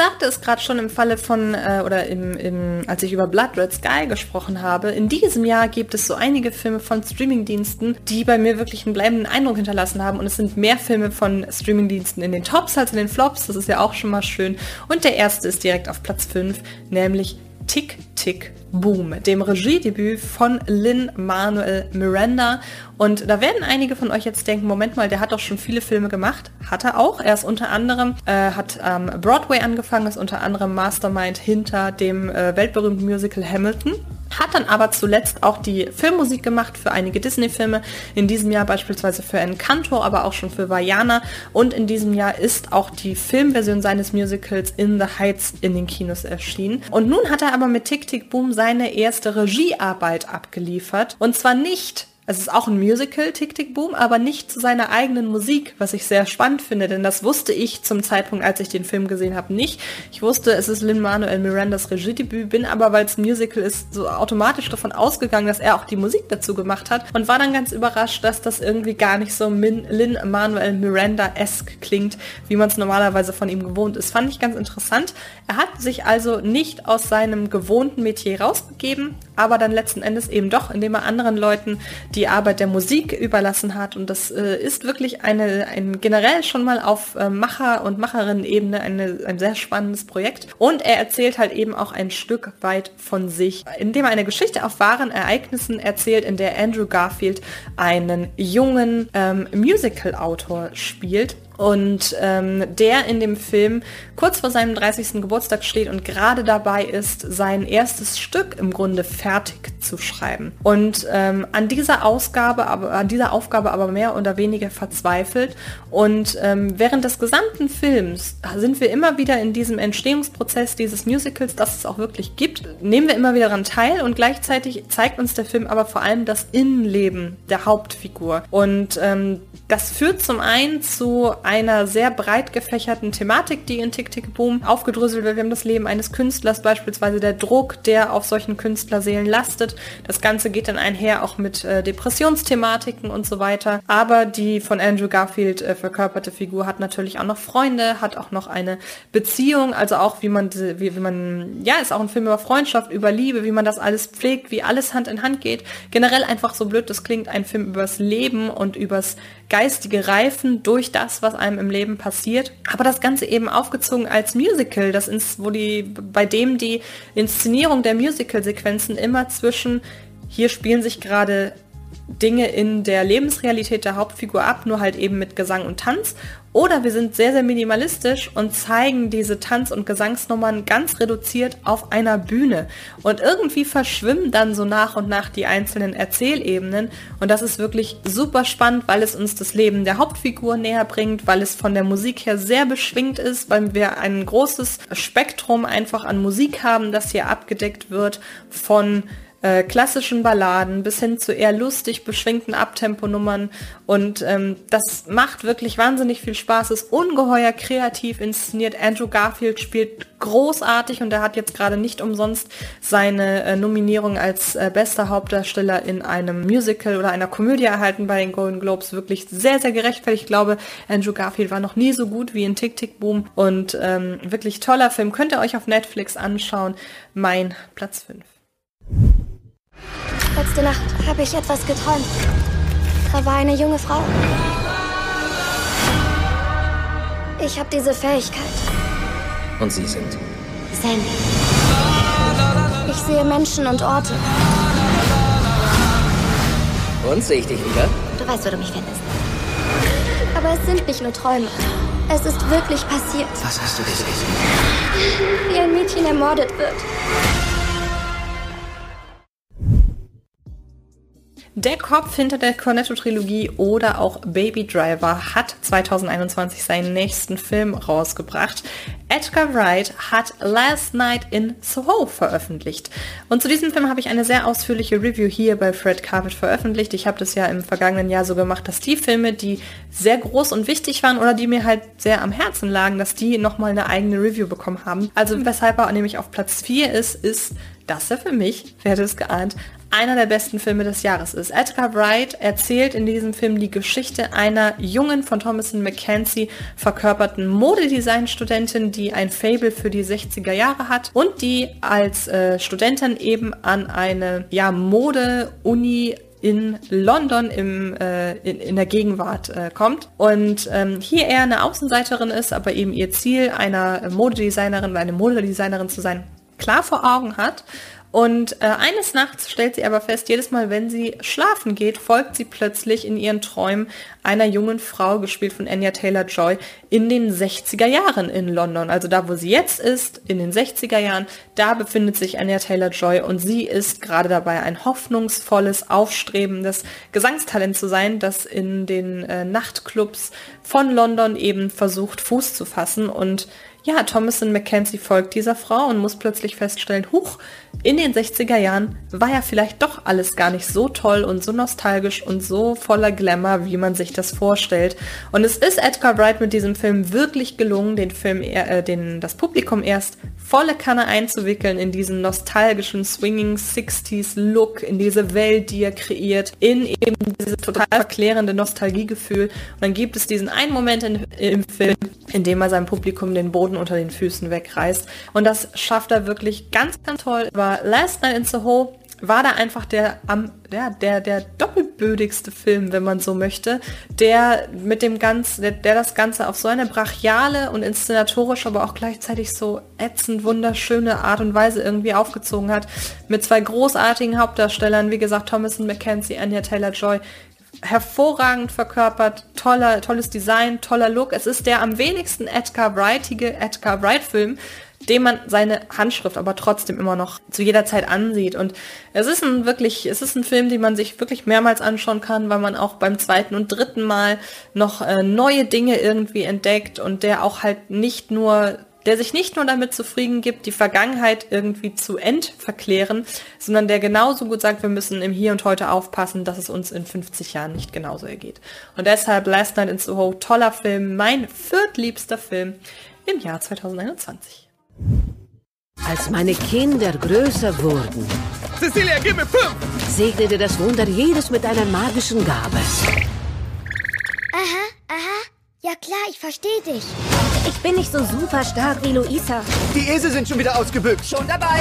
Speaker 2: Sagte es gerade schon im Falle von, äh, oder im, im, als ich über Blood Red Sky gesprochen habe, in diesem Jahr gibt es so einige Filme von Streamingdiensten, die bei mir wirklich einen bleibenden Eindruck hinterlassen haben. Und es sind mehr Filme von Streamingdiensten in den Tops als in den Flops. Das ist ja auch schon mal schön. Und der erste ist direkt auf Platz 5, nämlich Tick Tick Boom, dem Regiedebüt von Lin Manuel Miranda. Und da werden einige von euch jetzt denken, Moment mal, der hat doch schon viele Filme gemacht. Hat er auch. Er ist unter anderem, äh, hat ähm, Broadway angefangen, ist unter anderem Mastermind hinter dem äh, weltberühmten Musical Hamilton. Hat dann aber zuletzt auch die Filmmusik gemacht für einige Disney-Filme. In diesem Jahr beispielsweise für Encanto, aber auch schon für Vajana. Und in diesem Jahr ist auch die Filmversion seines Musicals In the Heights in den Kinos erschienen. Und nun hat er aber mit Tick Tick Boom seine erste Regiearbeit abgeliefert. Und zwar nicht es ist auch ein Musical, Tick Tick Boom, aber nicht zu seiner eigenen Musik, was ich sehr spannend finde, denn das wusste ich zum Zeitpunkt, als ich den Film gesehen habe, nicht. Ich wusste, es ist Lin-Manuel Mirandas Regiedebüt, bin aber, weil es ein Musical ist, so automatisch davon ausgegangen, dass er auch die Musik dazu gemacht hat und war dann ganz überrascht, dass das irgendwie gar nicht so Lin-Manuel Miranda-esque klingt, wie man es normalerweise von ihm gewohnt ist. Fand ich ganz interessant. Er hat sich also nicht aus seinem gewohnten Metier rausgegeben, aber dann letzten Endes eben doch, indem er anderen Leuten die Arbeit der Musik überlassen hat. Und das äh, ist wirklich eine, ein generell schon mal auf äh, Macher- und Macherinnen-Ebene ein sehr spannendes Projekt. Und er erzählt halt eben auch ein Stück weit von sich, indem er eine Geschichte auf wahren Ereignissen erzählt, in der Andrew Garfield einen jungen ähm, Musical-Autor spielt und ähm, der in dem Film kurz vor seinem 30. Geburtstag steht und gerade dabei ist, sein erstes Stück im Grunde fertig zu schreiben. Und ähm, an dieser Ausgabe, aber an dieser Aufgabe aber mehr oder weniger verzweifelt. Und ähm, während des gesamten Films sind wir immer wieder in diesem Entstehungsprozess dieses Musicals, das es auch wirklich gibt, nehmen wir immer wieder daran teil und gleichzeitig zeigt uns der Film aber vor allem das Innenleben der Hauptfigur. Und ähm, das führt zum einen zu einer sehr breit gefächerten Thematik, die in Tick Tick Boom aufgedröselt wird. Wir haben das Leben eines Künstlers, beispielsweise der Druck, der auf solchen Künstlerseelen lastet. Das Ganze geht dann einher auch mit äh, Depressionsthematiken und so weiter. Aber die von Andrew Garfield äh, verkörperte Figur hat natürlich auch noch Freunde, hat auch noch eine Beziehung, also auch wie man, wie, wie man, ja, ist auch ein Film über Freundschaft, über Liebe, wie man das alles pflegt, wie alles Hand in Hand geht. Generell einfach so blöd, das klingt ein Film übers Leben und übers geistige Reifen durch das, was einem im Leben passiert. Aber das Ganze eben aufgezogen als Musical, das ist, wo die, bei dem die Inszenierung der Musical-Sequenzen immer zwischen hier spielen sich gerade Dinge in der Lebensrealität der Hauptfigur ab, nur halt eben mit Gesang und Tanz. Oder wir sind sehr, sehr minimalistisch und zeigen diese Tanz- und Gesangsnummern ganz reduziert auf einer Bühne. Und irgendwie verschwimmen dann so nach und nach die einzelnen Erzählebenen. Und das ist wirklich super spannend, weil es uns das Leben der Hauptfigur näher bringt, weil es von der Musik her sehr beschwingt ist, weil wir ein großes Spektrum einfach an Musik haben, das hier abgedeckt wird von äh, klassischen Balladen bis hin zu eher lustig beschwingten Abtemponummern und ähm, das macht wirklich wahnsinnig viel Spaß, ist ungeheuer kreativ inszeniert. Andrew Garfield spielt großartig und er hat jetzt gerade nicht umsonst seine äh, Nominierung als äh, bester Hauptdarsteller in einem Musical oder einer Komödie erhalten bei den Golden Globes. Wirklich sehr, sehr gerechtfertigt. Ich glaube, Andrew Garfield war noch nie so gut wie in Tick Tick Boom und ähm, wirklich toller Film. Könnt ihr euch auf Netflix anschauen. Mein Platz 5.
Speaker 1: Letzte Nacht habe ich etwas geträumt. Da war eine junge Frau. Ich habe diese Fähigkeit.
Speaker 12: Und Sie sind?
Speaker 1: Sandy. Ich sehe Menschen und Orte.
Speaker 12: Und sehe ich dich wieder?
Speaker 1: Du weißt, wo du mich findest. Aber es sind nicht nur Träume. Es ist wirklich passiert.
Speaker 12: Was hast du gesehen?
Speaker 1: Wie ein Mädchen ermordet wird.
Speaker 2: Der Kopf hinter der Cornetto-Trilogie oder auch Baby Driver hat 2021 seinen nächsten Film rausgebracht. Edgar Wright hat Last Night in Soho veröffentlicht. Und zu diesem Film habe ich eine sehr ausführliche Review hier bei Fred Carpet veröffentlicht. Ich habe das ja im vergangenen Jahr so gemacht, dass die Filme, die sehr groß und wichtig waren oder die mir halt sehr am Herzen lagen, dass die nochmal eine eigene Review bekommen haben. Also weshalb er nämlich auf Platz 4 ist, ist, dass er für mich, wer hätte es geahnt, einer der besten Filme des Jahres ist. Edgar Wright erzählt in diesem Film die Geschichte einer jungen von Thomason McKenzie verkörperten Modedesign-Studentin, die ein Fable für die 60er Jahre hat und die als äh, Studentin eben an eine ja, Mode-Uni in London im, äh, in, in der Gegenwart äh, kommt und ähm, hier eher eine Außenseiterin ist, aber eben ihr Ziel einer Modedesignerin eine Modedesignerin zu sein klar vor Augen hat und äh, eines Nachts stellt sie aber fest, jedes Mal, wenn sie schlafen geht, folgt sie plötzlich in ihren Träumen einer jungen Frau, gespielt von Anya Taylor-Joy, in den 60er Jahren in London. Also da, wo sie jetzt ist, in den 60er Jahren, da befindet sich Anya Taylor-Joy und sie ist gerade dabei, ein hoffnungsvolles, aufstrebendes Gesangstalent zu sein, das in den äh, Nachtclubs von London eben versucht, Fuß zu fassen und ja, Thomason Mackenzie folgt dieser Frau und muss plötzlich feststellen, huch, in den 60er Jahren war ja vielleicht doch alles gar nicht so toll und so nostalgisch und so voller Glamour, wie man sich das vorstellt. Und es ist Edgar Wright mit diesem Film wirklich gelungen, den Film, äh, den, das Publikum erst volle Kanne einzuwickeln in diesen nostalgischen Swinging 60s Look, in diese Welt, die er kreiert, in eben dieses total verklärende Nostalgiegefühl. Und dann gibt es diesen einen Moment in, im Film, in dem er seinem Publikum den Boden unter den Füßen wegreißt. Und das schafft er wirklich ganz, ganz toll. Aber Last Night in Soho war da einfach der, am, ja, der, der doppelbödigste Film, wenn man so möchte, der mit dem Ganzen, der, der das Ganze auf so eine brachiale und inszenatorisch, aber auch gleichzeitig so ätzend wunderschöne Art und Weise irgendwie aufgezogen hat. Mit zwei großartigen Hauptdarstellern, wie gesagt, Thomason McKenzie, Anya Taylor-Joy, hervorragend verkörpert, toller, tolles Design, toller Look. Es ist der am wenigsten Edgar Wrightige Edgar Wright Film, dem man seine Handschrift aber trotzdem immer noch zu jeder Zeit ansieht. Und es ist ein wirklich, es ist ein Film, den man sich wirklich mehrmals anschauen kann, weil man auch beim zweiten und dritten Mal noch äh, neue Dinge irgendwie entdeckt und der auch halt nicht nur der sich nicht nur damit zufrieden gibt, die Vergangenheit irgendwie zu entverklären, sondern der genauso gut sagt, wir müssen im Hier und Heute aufpassen, dass es uns in 50 Jahren nicht genauso ergeht. Und deshalb Last Night in Soho, toller Film, mein viertliebster Film im Jahr 2021.
Speaker 16: Als meine Kinder größer wurden,
Speaker 10: Cecilia, gib mir fünf!
Speaker 16: segnete das Wunder jedes mit einer magischen Gabe.
Speaker 1: Aha, aha. Ja klar, ich verstehe dich. Ich bin nicht so super stark wie Luisa.
Speaker 10: Die Esel sind schon wieder ausgebückt.
Speaker 15: Schon dabei.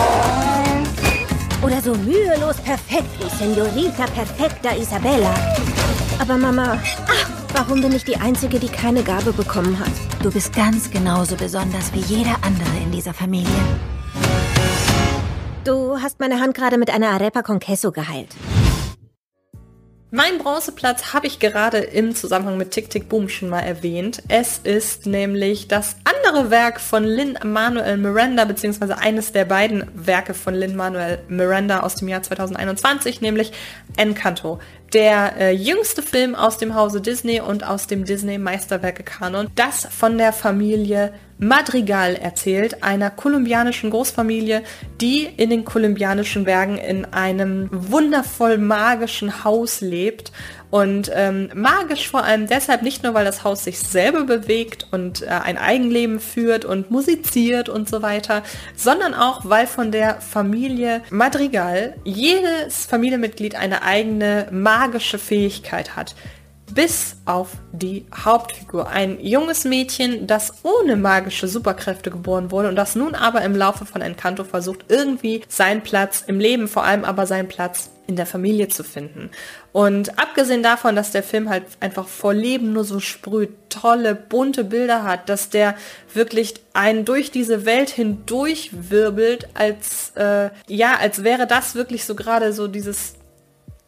Speaker 1: Oder so mühelos perfekt wie Senorita Perfecta Isabella. Aber Mama, ach, warum bin ich die Einzige, die keine Gabe bekommen hat?
Speaker 4: Du bist ganz genauso besonders wie jeder andere in dieser Familie.
Speaker 1: Du hast meine Hand gerade mit einer Arepa con Queso geheilt.
Speaker 2: Mein Bronzeplatz habe ich gerade im Zusammenhang mit Tick Tick Boom schon mal erwähnt. Es ist nämlich das andere Werk von Lin-Manuel Miranda, beziehungsweise eines der beiden Werke von Lin-Manuel Miranda aus dem Jahr 2021, nämlich Encanto. Der äh, jüngste Film aus dem Hause Disney und aus dem Disney Meisterwerke Kanon, das von der Familie Madrigal erzählt, einer kolumbianischen Großfamilie, die in den kolumbianischen Bergen in einem wundervoll magischen Haus lebt. Und ähm, magisch vor allem deshalb nicht nur, weil das Haus sich selber bewegt und äh, ein Eigenleben führt und musiziert und so weiter, sondern auch, weil von der Familie Madrigal jedes Familienmitglied eine eigene magische Fähigkeit hat bis auf die Hauptfigur. Ein junges Mädchen, das ohne magische Superkräfte geboren wurde und das nun aber im Laufe von Encanto versucht, irgendwie seinen Platz im Leben, vor allem aber seinen Platz in der Familie zu finden. Und abgesehen davon, dass der Film halt einfach vor Leben nur so sprüht, tolle, bunte Bilder hat, dass der wirklich einen durch diese Welt hindurch wirbelt, als, äh, ja, als wäre das wirklich so gerade so dieses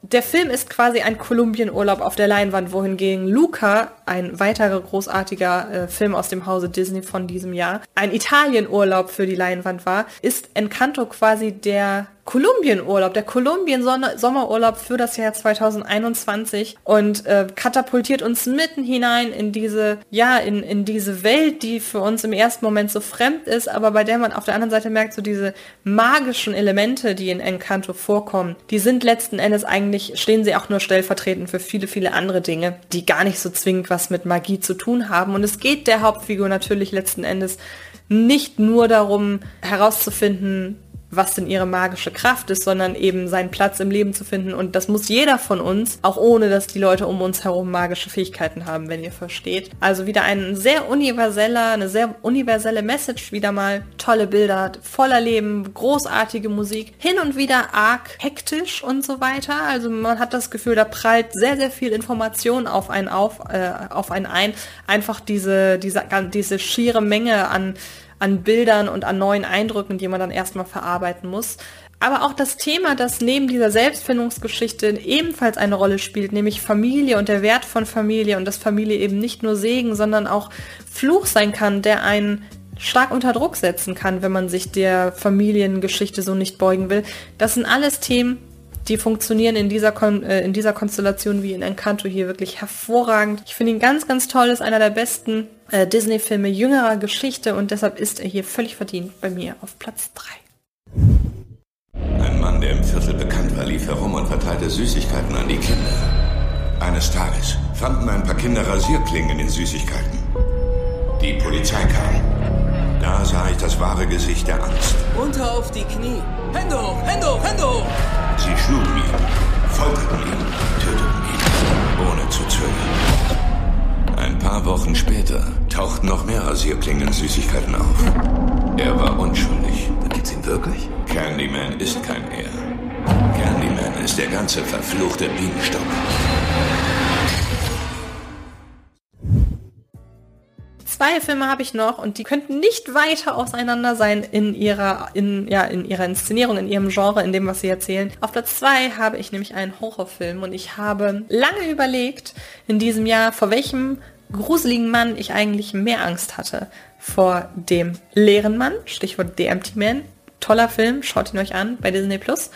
Speaker 2: der Film ist quasi ein Kolumbienurlaub auf der Leinwand, wohingegen Luca, ein weiterer großartiger äh, Film aus dem Hause Disney von diesem Jahr, ein Italienurlaub für die Leinwand war, ist Encanto quasi der Kolumbienurlaub, der Kolumbien-Sommerurlaub für das Jahr 2021 und äh, katapultiert uns mitten hinein in diese, ja, in, in diese Welt, die für uns im ersten Moment so fremd ist, aber bei der man auf der anderen Seite merkt, so diese magischen Elemente, die in Encanto vorkommen, die sind letzten Endes eigentlich, stehen sie auch nur stellvertretend für viele, viele andere Dinge, die gar nicht so zwingend was mit Magie zu tun haben. Und es geht der Hauptfigur natürlich letzten Endes nicht nur darum herauszufinden, was denn ihre magische Kraft ist, sondern eben seinen Platz im Leben zu finden. Und das muss jeder von uns, auch ohne dass die Leute um uns herum magische Fähigkeiten haben, wenn ihr versteht. Also wieder ein sehr universeller, eine sehr universelle Message, wieder mal tolle Bilder, voller Leben, großartige Musik, hin und wieder arg hektisch und so weiter. Also man hat das Gefühl, da prallt sehr, sehr viel Information auf einen auf, äh, auf einen ein. Einfach diese, diese, diese schiere Menge an an Bildern und an neuen Eindrücken, die man dann erstmal verarbeiten muss. Aber auch das Thema, das neben dieser Selbstfindungsgeschichte ebenfalls eine Rolle spielt, nämlich Familie und der Wert von Familie und dass Familie eben nicht nur Segen, sondern auch Fluch sein kann, der einen stark unter Druck setzen kann, wenn man sich der Familiengeschichte so nicht beugen will. Das sind alles Themen, die funktionieren in dieser, Kon äh, in dieser Konstellation wie in Encanto hier wirklich hervorragend. Ich finde ihn ganz, ganz toll, ist einer der besten äh, Disney-Filme jüngerer Geschichte und deshalb ist er hier völlig verdient bei mir auf Platz 3.
Speaker 17: Ein Mann, der im Viertel bekannt war, lief herum und verteilte Süßigkeiten an die Kinder. Eines Tages fanden ein paar Kinder Rasierklingen in Süßigkeiten. Die Polizei kam. Da sah ich das wahre Gesicht der Angst.
Speaker 18: Runter auf die Knie. Hände hoch, Hände hoch, Hände hoch!
Speaker 17: Sie schlugen ihn, folterten ihn, töteten ihn, ohne zu zögern. Ein paar Wochen später tauchten noch mehr Rasierklingen-Süßigkeiten auf. Er war unschuldig.
Speaker 18: Dann gibt's ihn wirklich?
Speaker 17: Candyman ist kein Er. Candyman ist der ganze verfluchte Bienenstock.
Speaker 2: Zwei Filme habe ich noch und die könnten nicht weiter auseinander sein in ihrer, in, ja, in ihrer Inszenierung, in ihrem Genre, in dem, was sie erzählen. Auf Platz zwei habe ich nämlich einen Horrorfilm und ich habe lange überlegt in diesem Jahr, vor welchem gruseligen Mann ich eigentlich mehr Angst hatte. Vor dem leeren Mann, Stichwort The Empty Man, toller Film, schaut ihn euch an bei Disney Plus.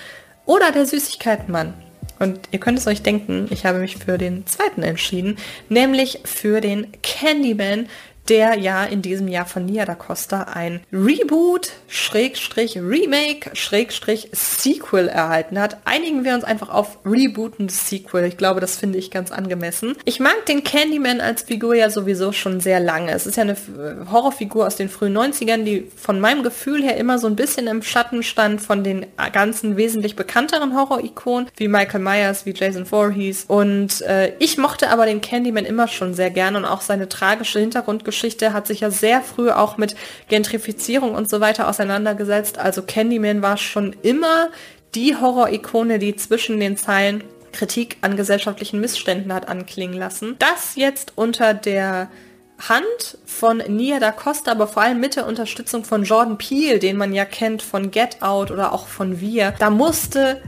Speaker 2: Oder der Süßigkeitenmann. Und ihr könnt es euch denken, ich habe mich für den zweiten entschieden, nämlich für den Candyman, der ja in diesem Jahr von Nia da Costa ein Reboot, Schrägstrich, Remake, Schrägstrich, Sequel erhalten hat. Einigen wir uns einfach auf Rebooten Sequel. Ich glaube, das finde ich ganz angemessen. Ich mag den Candyman als Figur ja sowieso schon sehr lange. Es ist ja eine Horrorfigur aus den frühen 90ern, die von meinem Gefühl her immer so ein bisschen im Schatten stand von den ganzen wesentlich bekannteren Horror-Ikonen, wie Michael Myers, wie Jason Voorhees. Und äh, ich mochte aber den Candyman immer schon sehr gerne und auch seine tragische Hintergrundgeschichte Geschichte hat sich ja sehr früh auch mit Gentrifizierung und so weiter auseinandergesetzt. Also Candyman war schon immer die Horror-Ikone, die zwischen den Zeilen Kritik an gesellschaftlichen Missständen hat anklingen lassen. Das jetzt unter der Hand von Nia da Costa, aber vor allem mit der Unterstützung von Jordan Peele, den man ja kennt von Get Out oder auch von Wir, da musste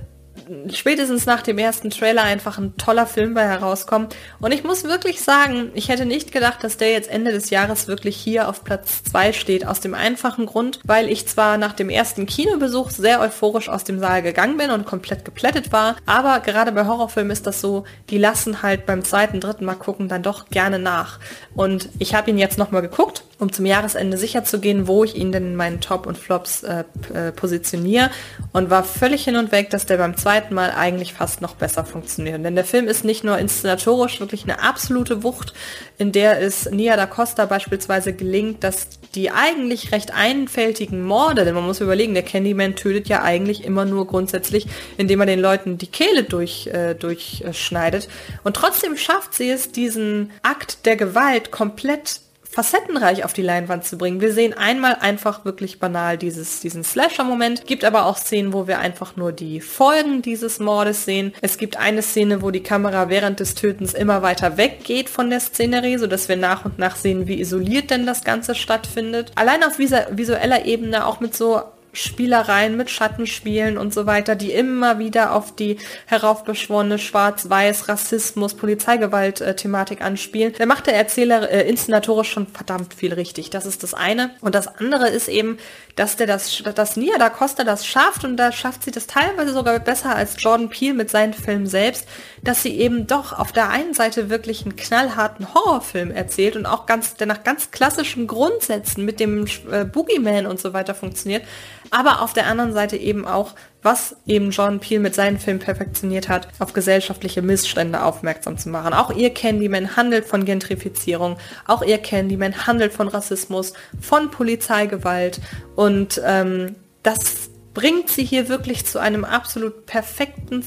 Speaker 2: spätestens nach dem ersten Trailer einfach ein toller Film bei herauskommen. Und ich muss wirklich sagen, ich hätte nicht gedacht, dass der jetzt Ende des Jahres wirklich hier auf Platz 2 steht. Aus dem einfachen Grund, weil ich zwar nach dem ersten Kinobesuch sehr euphorisch aus dem Saal gegangen bin und komplett geplättet war, aber gerade bei Horrorfilmen ist das so, die lassen halt beim zweiten, dritten Mal gucken dann doch gerne nach. Und ich habe ihn jetzt nochmal geguckt um zum Jahresende sicher zu gehen, wo ich ihn denn in meinen Top und Flops äh, äh, positioniere und war völlig hin und weg, dass der beim zweiten Mal eigentlich fast noch besser funktioniert. Denn der Film ist nicht nur inszenatorisch wirklich eine absolute Wucht, in der es Nia da Costa beispielsweise gelingt, dass die eigentlich recht einfältigen Morde, denn man muss überlegen, der Candyman tötet ja eigentlich immer nur grundsätzlich, indem er den Leuten die Kehle durch, äh, durchschneidet. Und trotzdem schafft sie es, diesen Akt der Gewalt komplett facettenreich auf die Leinwand zu bringen. Wir sehen einmal einfach wirklich banal dieses, diesen Slasher-Moment, gibt aber auch Szenen, wo wir einfach nur die Folgen dieses Mordes sehen. Es gibt eine Szene, wo die Kamera während des Tötens immer weiter weggeht von der Szenerie, sodass wir nach und nach sehen, wie isoliert denn das Ganze stattfindet. Allein auf visueller Ebene, auch mit so Spielereien mit Schattenspielen und so weiter, die immer wieder auf die heraufbeschworene Schwarz-Weiß, Rassismus, Polizeigewalt-Thematik anspielen. Da macht der Erzähler äh, inszenatorisch schon verdammt viel richtig. Das ist das eine. Und das andere ist eben, dass der das, dass Nia da Costa das schafft und da schafft sie das teilweise sogar besser als Jordan Peele mit seinen Filmen selbst, dass sie eben doch auf der einen Seite wirklich einen knallharten Horrorfilm erzählt und auch ganz, der nach ganz klassischen Grundsätzen mit dem äh, Boogeyman und so weiter funktioniert, aber auf der anderen Seite eben auch, was eben John Peel mit seinen Filmen perfektioniert hat, auf gesellschaftliche Missstände aufmerksam zu machen. Auch ihr Candyman handelt von Gentrifizierung, auch ihr Candyman handelt von Rassismus, von Polizeigewalt und ähm, das bringt sie hier wirklich zu einem absolut perfekten,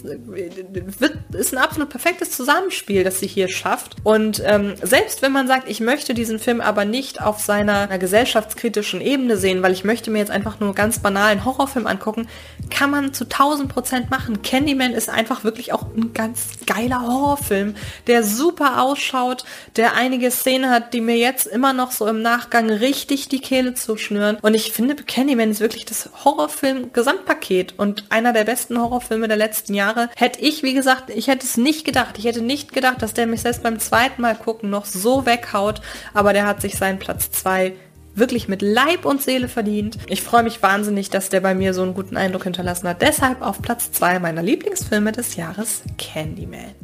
Speaker 2: ist ein absolut perfektes Zusammenspiel, das sie hier schafft. Und ähm, selbst wenn man sagt, ich möchte diesen Film aber nicht auf seiner gesellschaftskritischen Ebene sehen, weil ich möchte mir jetzt einfach nur ganz banalen Horrorfilm angucken, kann man zu 1000 Prozent machen. Candyman ist einfach wirklich auch ein ganz geiler Horrorfilm, der super ausschaut, der einige Szenen hat, die mir jetzt immer noch so im Nachgang richtig die Kehle zuschnüren. Und ich finde, Candyman ist wirklich das Horrorfilm Gesamtpaket und einer der besten Horrorfilme der letzten Jahre. Hätte ich, wie gesagt, ich hätte es nicht gedacht. Ich hätte nicht gedacht, dass der mich selbst beim zweiten Mal gucken noch so weghaut, aber der hat sich seinen Platz zwei wirklich mit Leib und Seele verdient. Ich freue mich wahnsinnig, dass der bei mir so einen guten Eindruck hinterlassen hat. Deshalb auf Platz zwei meiner Lieblingsfilme des Jahres Candyman.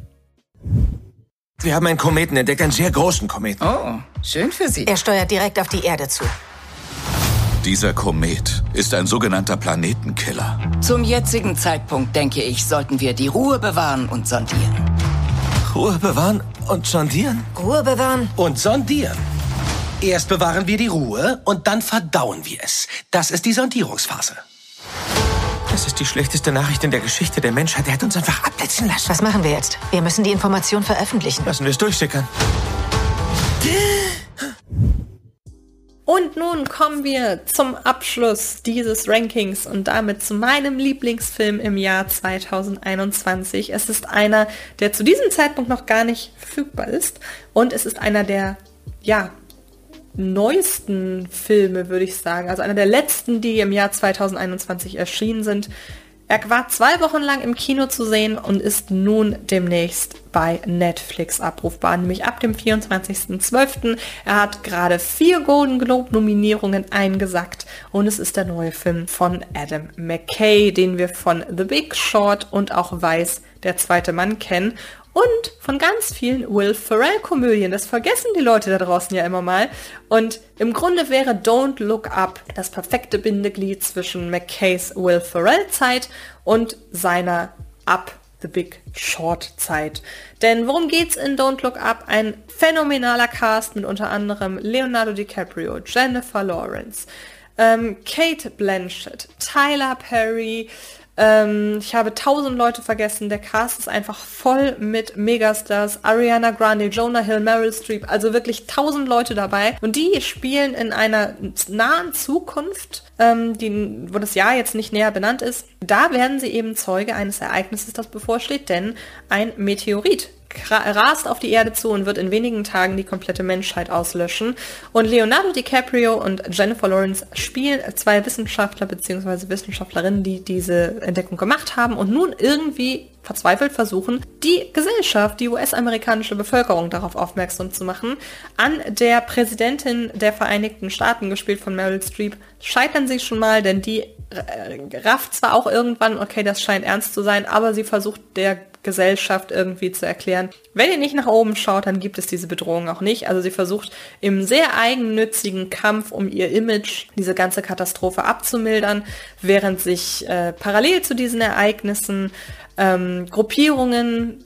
Speaker 13: Wir haben einen Kometen entdeckt, einen sehr großen Kometen.
Speaker 19: Oh, schön für Sie.
Speaker 4: Er steuert direkt auf die Erde zu.
Speaker 17: Dieser Komet ist ein sogenannter Planetenkiller.
Speaker 19: Zum jetzigen Zeitpunkt, denke ich, sollten wir die Ruhe bewahren und sondieren.
Speaker 13: Ruhe bewahren und sondieren?
Speaker 4: Ruhe bewahren
Speaker 13: und sondieren. Erst bewahren wir die Ruhe und dann verdauen wir es. Das ist die Sondierungsphase. Das ist die schlechteste Nachricht in der Geschichte der Menschheit. Er hat uns einfach abblitzen lassen.
Speaker 4: Was machen wir jetzt? Wir müssen die Information veröffentlichen.
Speaker 13: Lassen wir es durchsickern.
Speaker 2: Und nun kommen wir zum Abschluss dieses Rankings und damit zu meinem Lieblingsfilm im Jahr 2021. Es ist einer, der zu diesem Zeitpunkt noch gar nicht verfügbar ist und es ist einer der, ja, neuesten Filme, würde ich sagen. Also einer der letzten, die im Jahr 2021 erschienen sind. Er war zwei Wochen lang im Kino zu sehen und ist nun demnächst bei Netflix abrufbar, nämlich ab dem 24.12. Er hat gerade vier Golden Globe Nominierungen eingesackt und es ist der neue Film von Adam McKay, den wir von The Big Short und auch Weiß, der zweite Mann kennen und von ganz vielen Will Ferrell-Komödien. Das vergessen die Leute da draußen ja immer mal. Und im Grunde wäre Don't Look Up das perfekte Bindeglied zwischen McKays Will Ferrell-Zeit und seiner Up the Big Short Zeit. Denn worum geht's in Don't Look Up? Ein phänomenaler Cast mit unter anderem Leonardo DiCaprio, Jennifer Lawrence, ähm, Kate Blanchett, Tyler Perry, ähm, ich habe tausend Leute vergessen. Der Cast ist einfach voll mit Megastars. Ariana Grande, Jonah Hill, Meryl Streep. Also wirklich tausend Leute dabei. Und die spielen in einer nahen Zukunft, ähm, die, wo das Jahr jetzt nicht näher benannt ist. Da werden sie eben Zeuge eines Ereignisses, das bevorsteht. Denn ein Meteorit rast auf die Erde zu und wird in wenigen Tagen die komplette Menschheit auslöschen. Und Leonardo DiCaprio und Jennifer Lawrence spielen zwei Wissenschaftler bzw. Wissenschaftlerinnen, die diese Entdeckung gemacht haben und nun irgendwie verzweifelt versuchen, die Gesellschaft, die US-amerikanische Bevölkerung darauf aufmerksam zu machen. An der Präsidentin der Vereinigten Staaten, gespielt von Meryl Streep, scheitern sie schon mal, denn die rafft zwar auch irgendwann, okay, das scheint ernst zu sein, aber sie versucht der Gesellschaft irgendwie zu erklären. Wenn ihr nicht nach oben schaut, dann gibt es diese Bedrohung auch nicht. Also sie versucht im sehr eigennützigen Kampf um ihr Image diese ganze Katastrophe abzumildern, während sich äh, parallel zu diesen Ereignissen ähm, Gruppierungen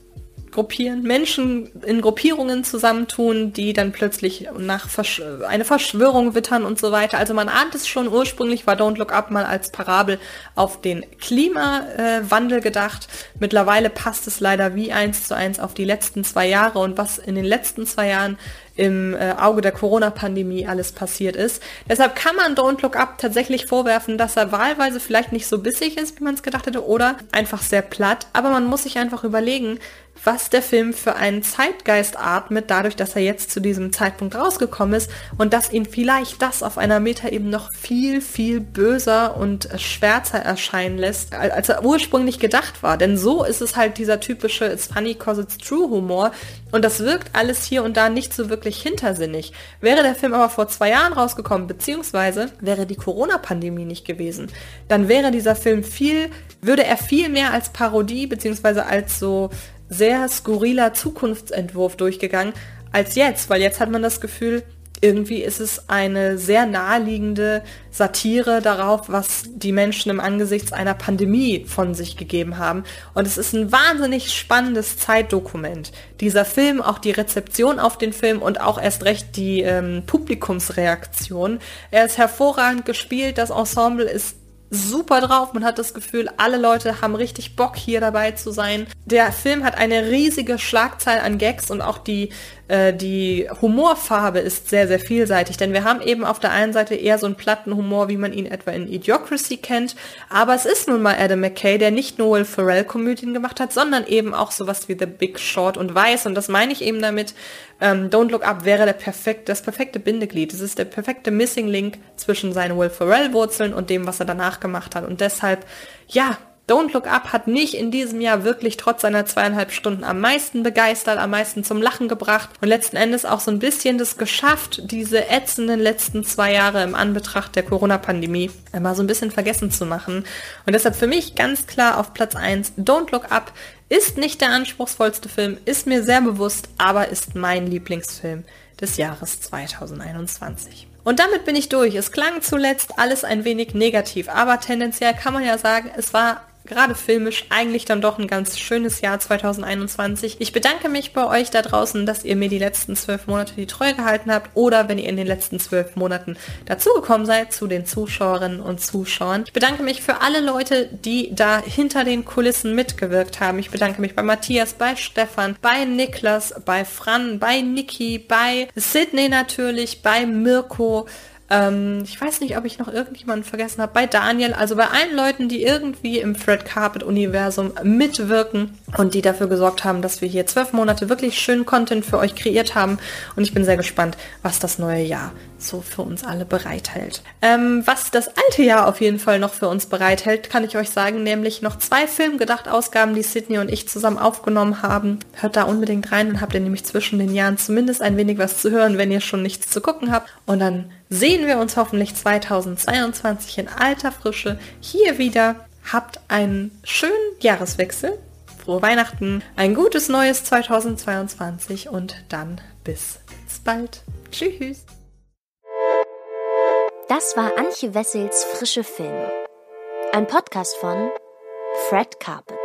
Speaker 2: gruppieren, Menschen in Gruppierungen zusammentun, die dann plötzlich nach Versch eine Verschwörung wittern und so weiter. Also man ahnt es schon, ursprünglich war Don't Look Up mal als Parabel auf den Klimawandel gedacht. Mittlerweile passt es leider wie eins zu eins auf die letzten zwei Jahre und was in den letzten zwei Jahren im äh, Auge der Corona-Pandemie alles passiert ist. Deshalb kann man Don't Look Up tatsächlich vorwerfen, dass er wahlweise vielleicht nicht so bissig ist, wie man es gedacht hätte, oder einfach sehr platt. Aber man muss sich einfach überlegen, was der Film für einen Zeitgeist atmet, dadurch, dass er jetzt zu diesem Zeitpunkt rausgekommen ist und dass ihn vielleicht das auf einer Metaebene noch viel, viel böser und schwärzer erscheinen lässt, als er ursprünglich gedacht war. Denn so ist es halt dieser typische It's funny cause it's true Humor und das wirkt alles hier und da nicht so wirklich hintersinnig. Wäre der Film aber vor zwei Jahren rausgekommen, beziehungsweise wäre die Corona-Pandemie nicht gewesen, dann wäre dieser Film viel, würde er viel mehr als Parodie, beziehungsweise als so sehr skurriler Zukunftsentwurf durchgegangen als jetzt, weil jetzt hat man das Gefühl, irgendwie ist es eine sehr naheliegende Satire darauf, was die Menschen im Angesichts einer Pandemie von sich gegeben haben. Und es ist ein wahnsinnig spannendes Zeitdokument. Dieser Film, auch die Rezeption auf den Film und auch erst recht die ähm, Publikumsreaktion. Er ist hervorragend gespielt, das Ensemble ist super drauf. Man hat das Gefühl, alle Leute haben richtig Bock hier dabei zu sein. Der Film hat eine riesige Schlagzahl an Gags und auch die äh, die Humorfarbe ist sehr, sehr vielseitig, denn wir haben eben auf der einen Seite eher so einen platten Humor, wie man ihn etwa in Idiocracy kennt, aber es ist nun mal Adam McKay, der nicht nur Will Ferrell Komödien gemacht hat, sondern eben auch sowas wie The Big Short und Weiß. Und das meine ich eben damit, ähm, Don't Look Up wäre der perfekt, das perfekte Bindeglied. Es ist der perfekte Missing Link zwischen seinen Will Ferrell Wurzeln und dem, was er danach gemacht hat. Und deshalb, ja, Don't Look Up hat mich in diesem Jahr wirklich trotz seiner zweieinhalb Stunden am meisten begeistert, am meisten zum Lachen gebracht und letzten Endes auch so ein bisschen das geschafft, diese ätzenden letzten zwei Jahre im Anbetracht der Corona-Pandemie einmal so ein bisschen vergessen zu machen. Und deshalb für mich ganz klar auf Platz 1 Don't Look Up ist nicht der anspruchsvollste Film, ist mir sehr bewusst, aber ist mein Lieblingsfilm des Jahres 2021. Und damit bin ich durch. Es klang zuletzt alles ein wenig negativ, aber tendenziell kann man ja sagen, es war gerade filmisch eigentlich dann doch ein ganz schönes Jahr 2021. Ich bedanke mich bei euch da draußen, dass ihr mir die letzten zwölf Monate die Treue gehalten habt oder wenn ihr in den letzten zwölf Monaten dazugekommen seid zu den Zuschauerinnen und Zuschauern. Ich bedanke mich für alle Leute, die da hinter den Kulissen mitgewirkt haben. Ich bedanke mich bei Matthias, bei Stefan, bei Niklas, bei Fran, bei Niki, bei Sydney natürlich, bei Mirko, ähm, ich weiß nicht, ob ich noch irgendjemanden vergessen habe. Bei Daniel, also bei allen Leuten, die irgendwie im Fred Carpet Universum mitwirken und die dafür gesorgt haben, dass wir hier zwölf Monate wirklich schönen Content für euch kreiert haben. Und ich bin sehr gespannt, was das neue Jahr so für uns alle bereithält. Ähm, was das alte Jahr auf jeden Fall noch für uns bereithält, kann ich euch sagen, nämlich noch zwei Filmgedacht-Ausgaben, die Sydney und ich zusammen aufgenommen haben. Hört da unbedingt rein, dann habt ihr nämlich zwischen den Jahren zumindest ein wenig was zu hören, wenn ihr schon nichts zu gucken habt. Und dann sehen wir uns hoffentlich 2022 in alter Frische hier wieder. Habt einen schönen Jahreswechsel, frohe Weihnachten, ein gutes neues 2022 und dann bis bald. Tschüss.
Speaker 20: Das war Antje Wessels Frische Filme. Ein Podcast von Fred Carpet.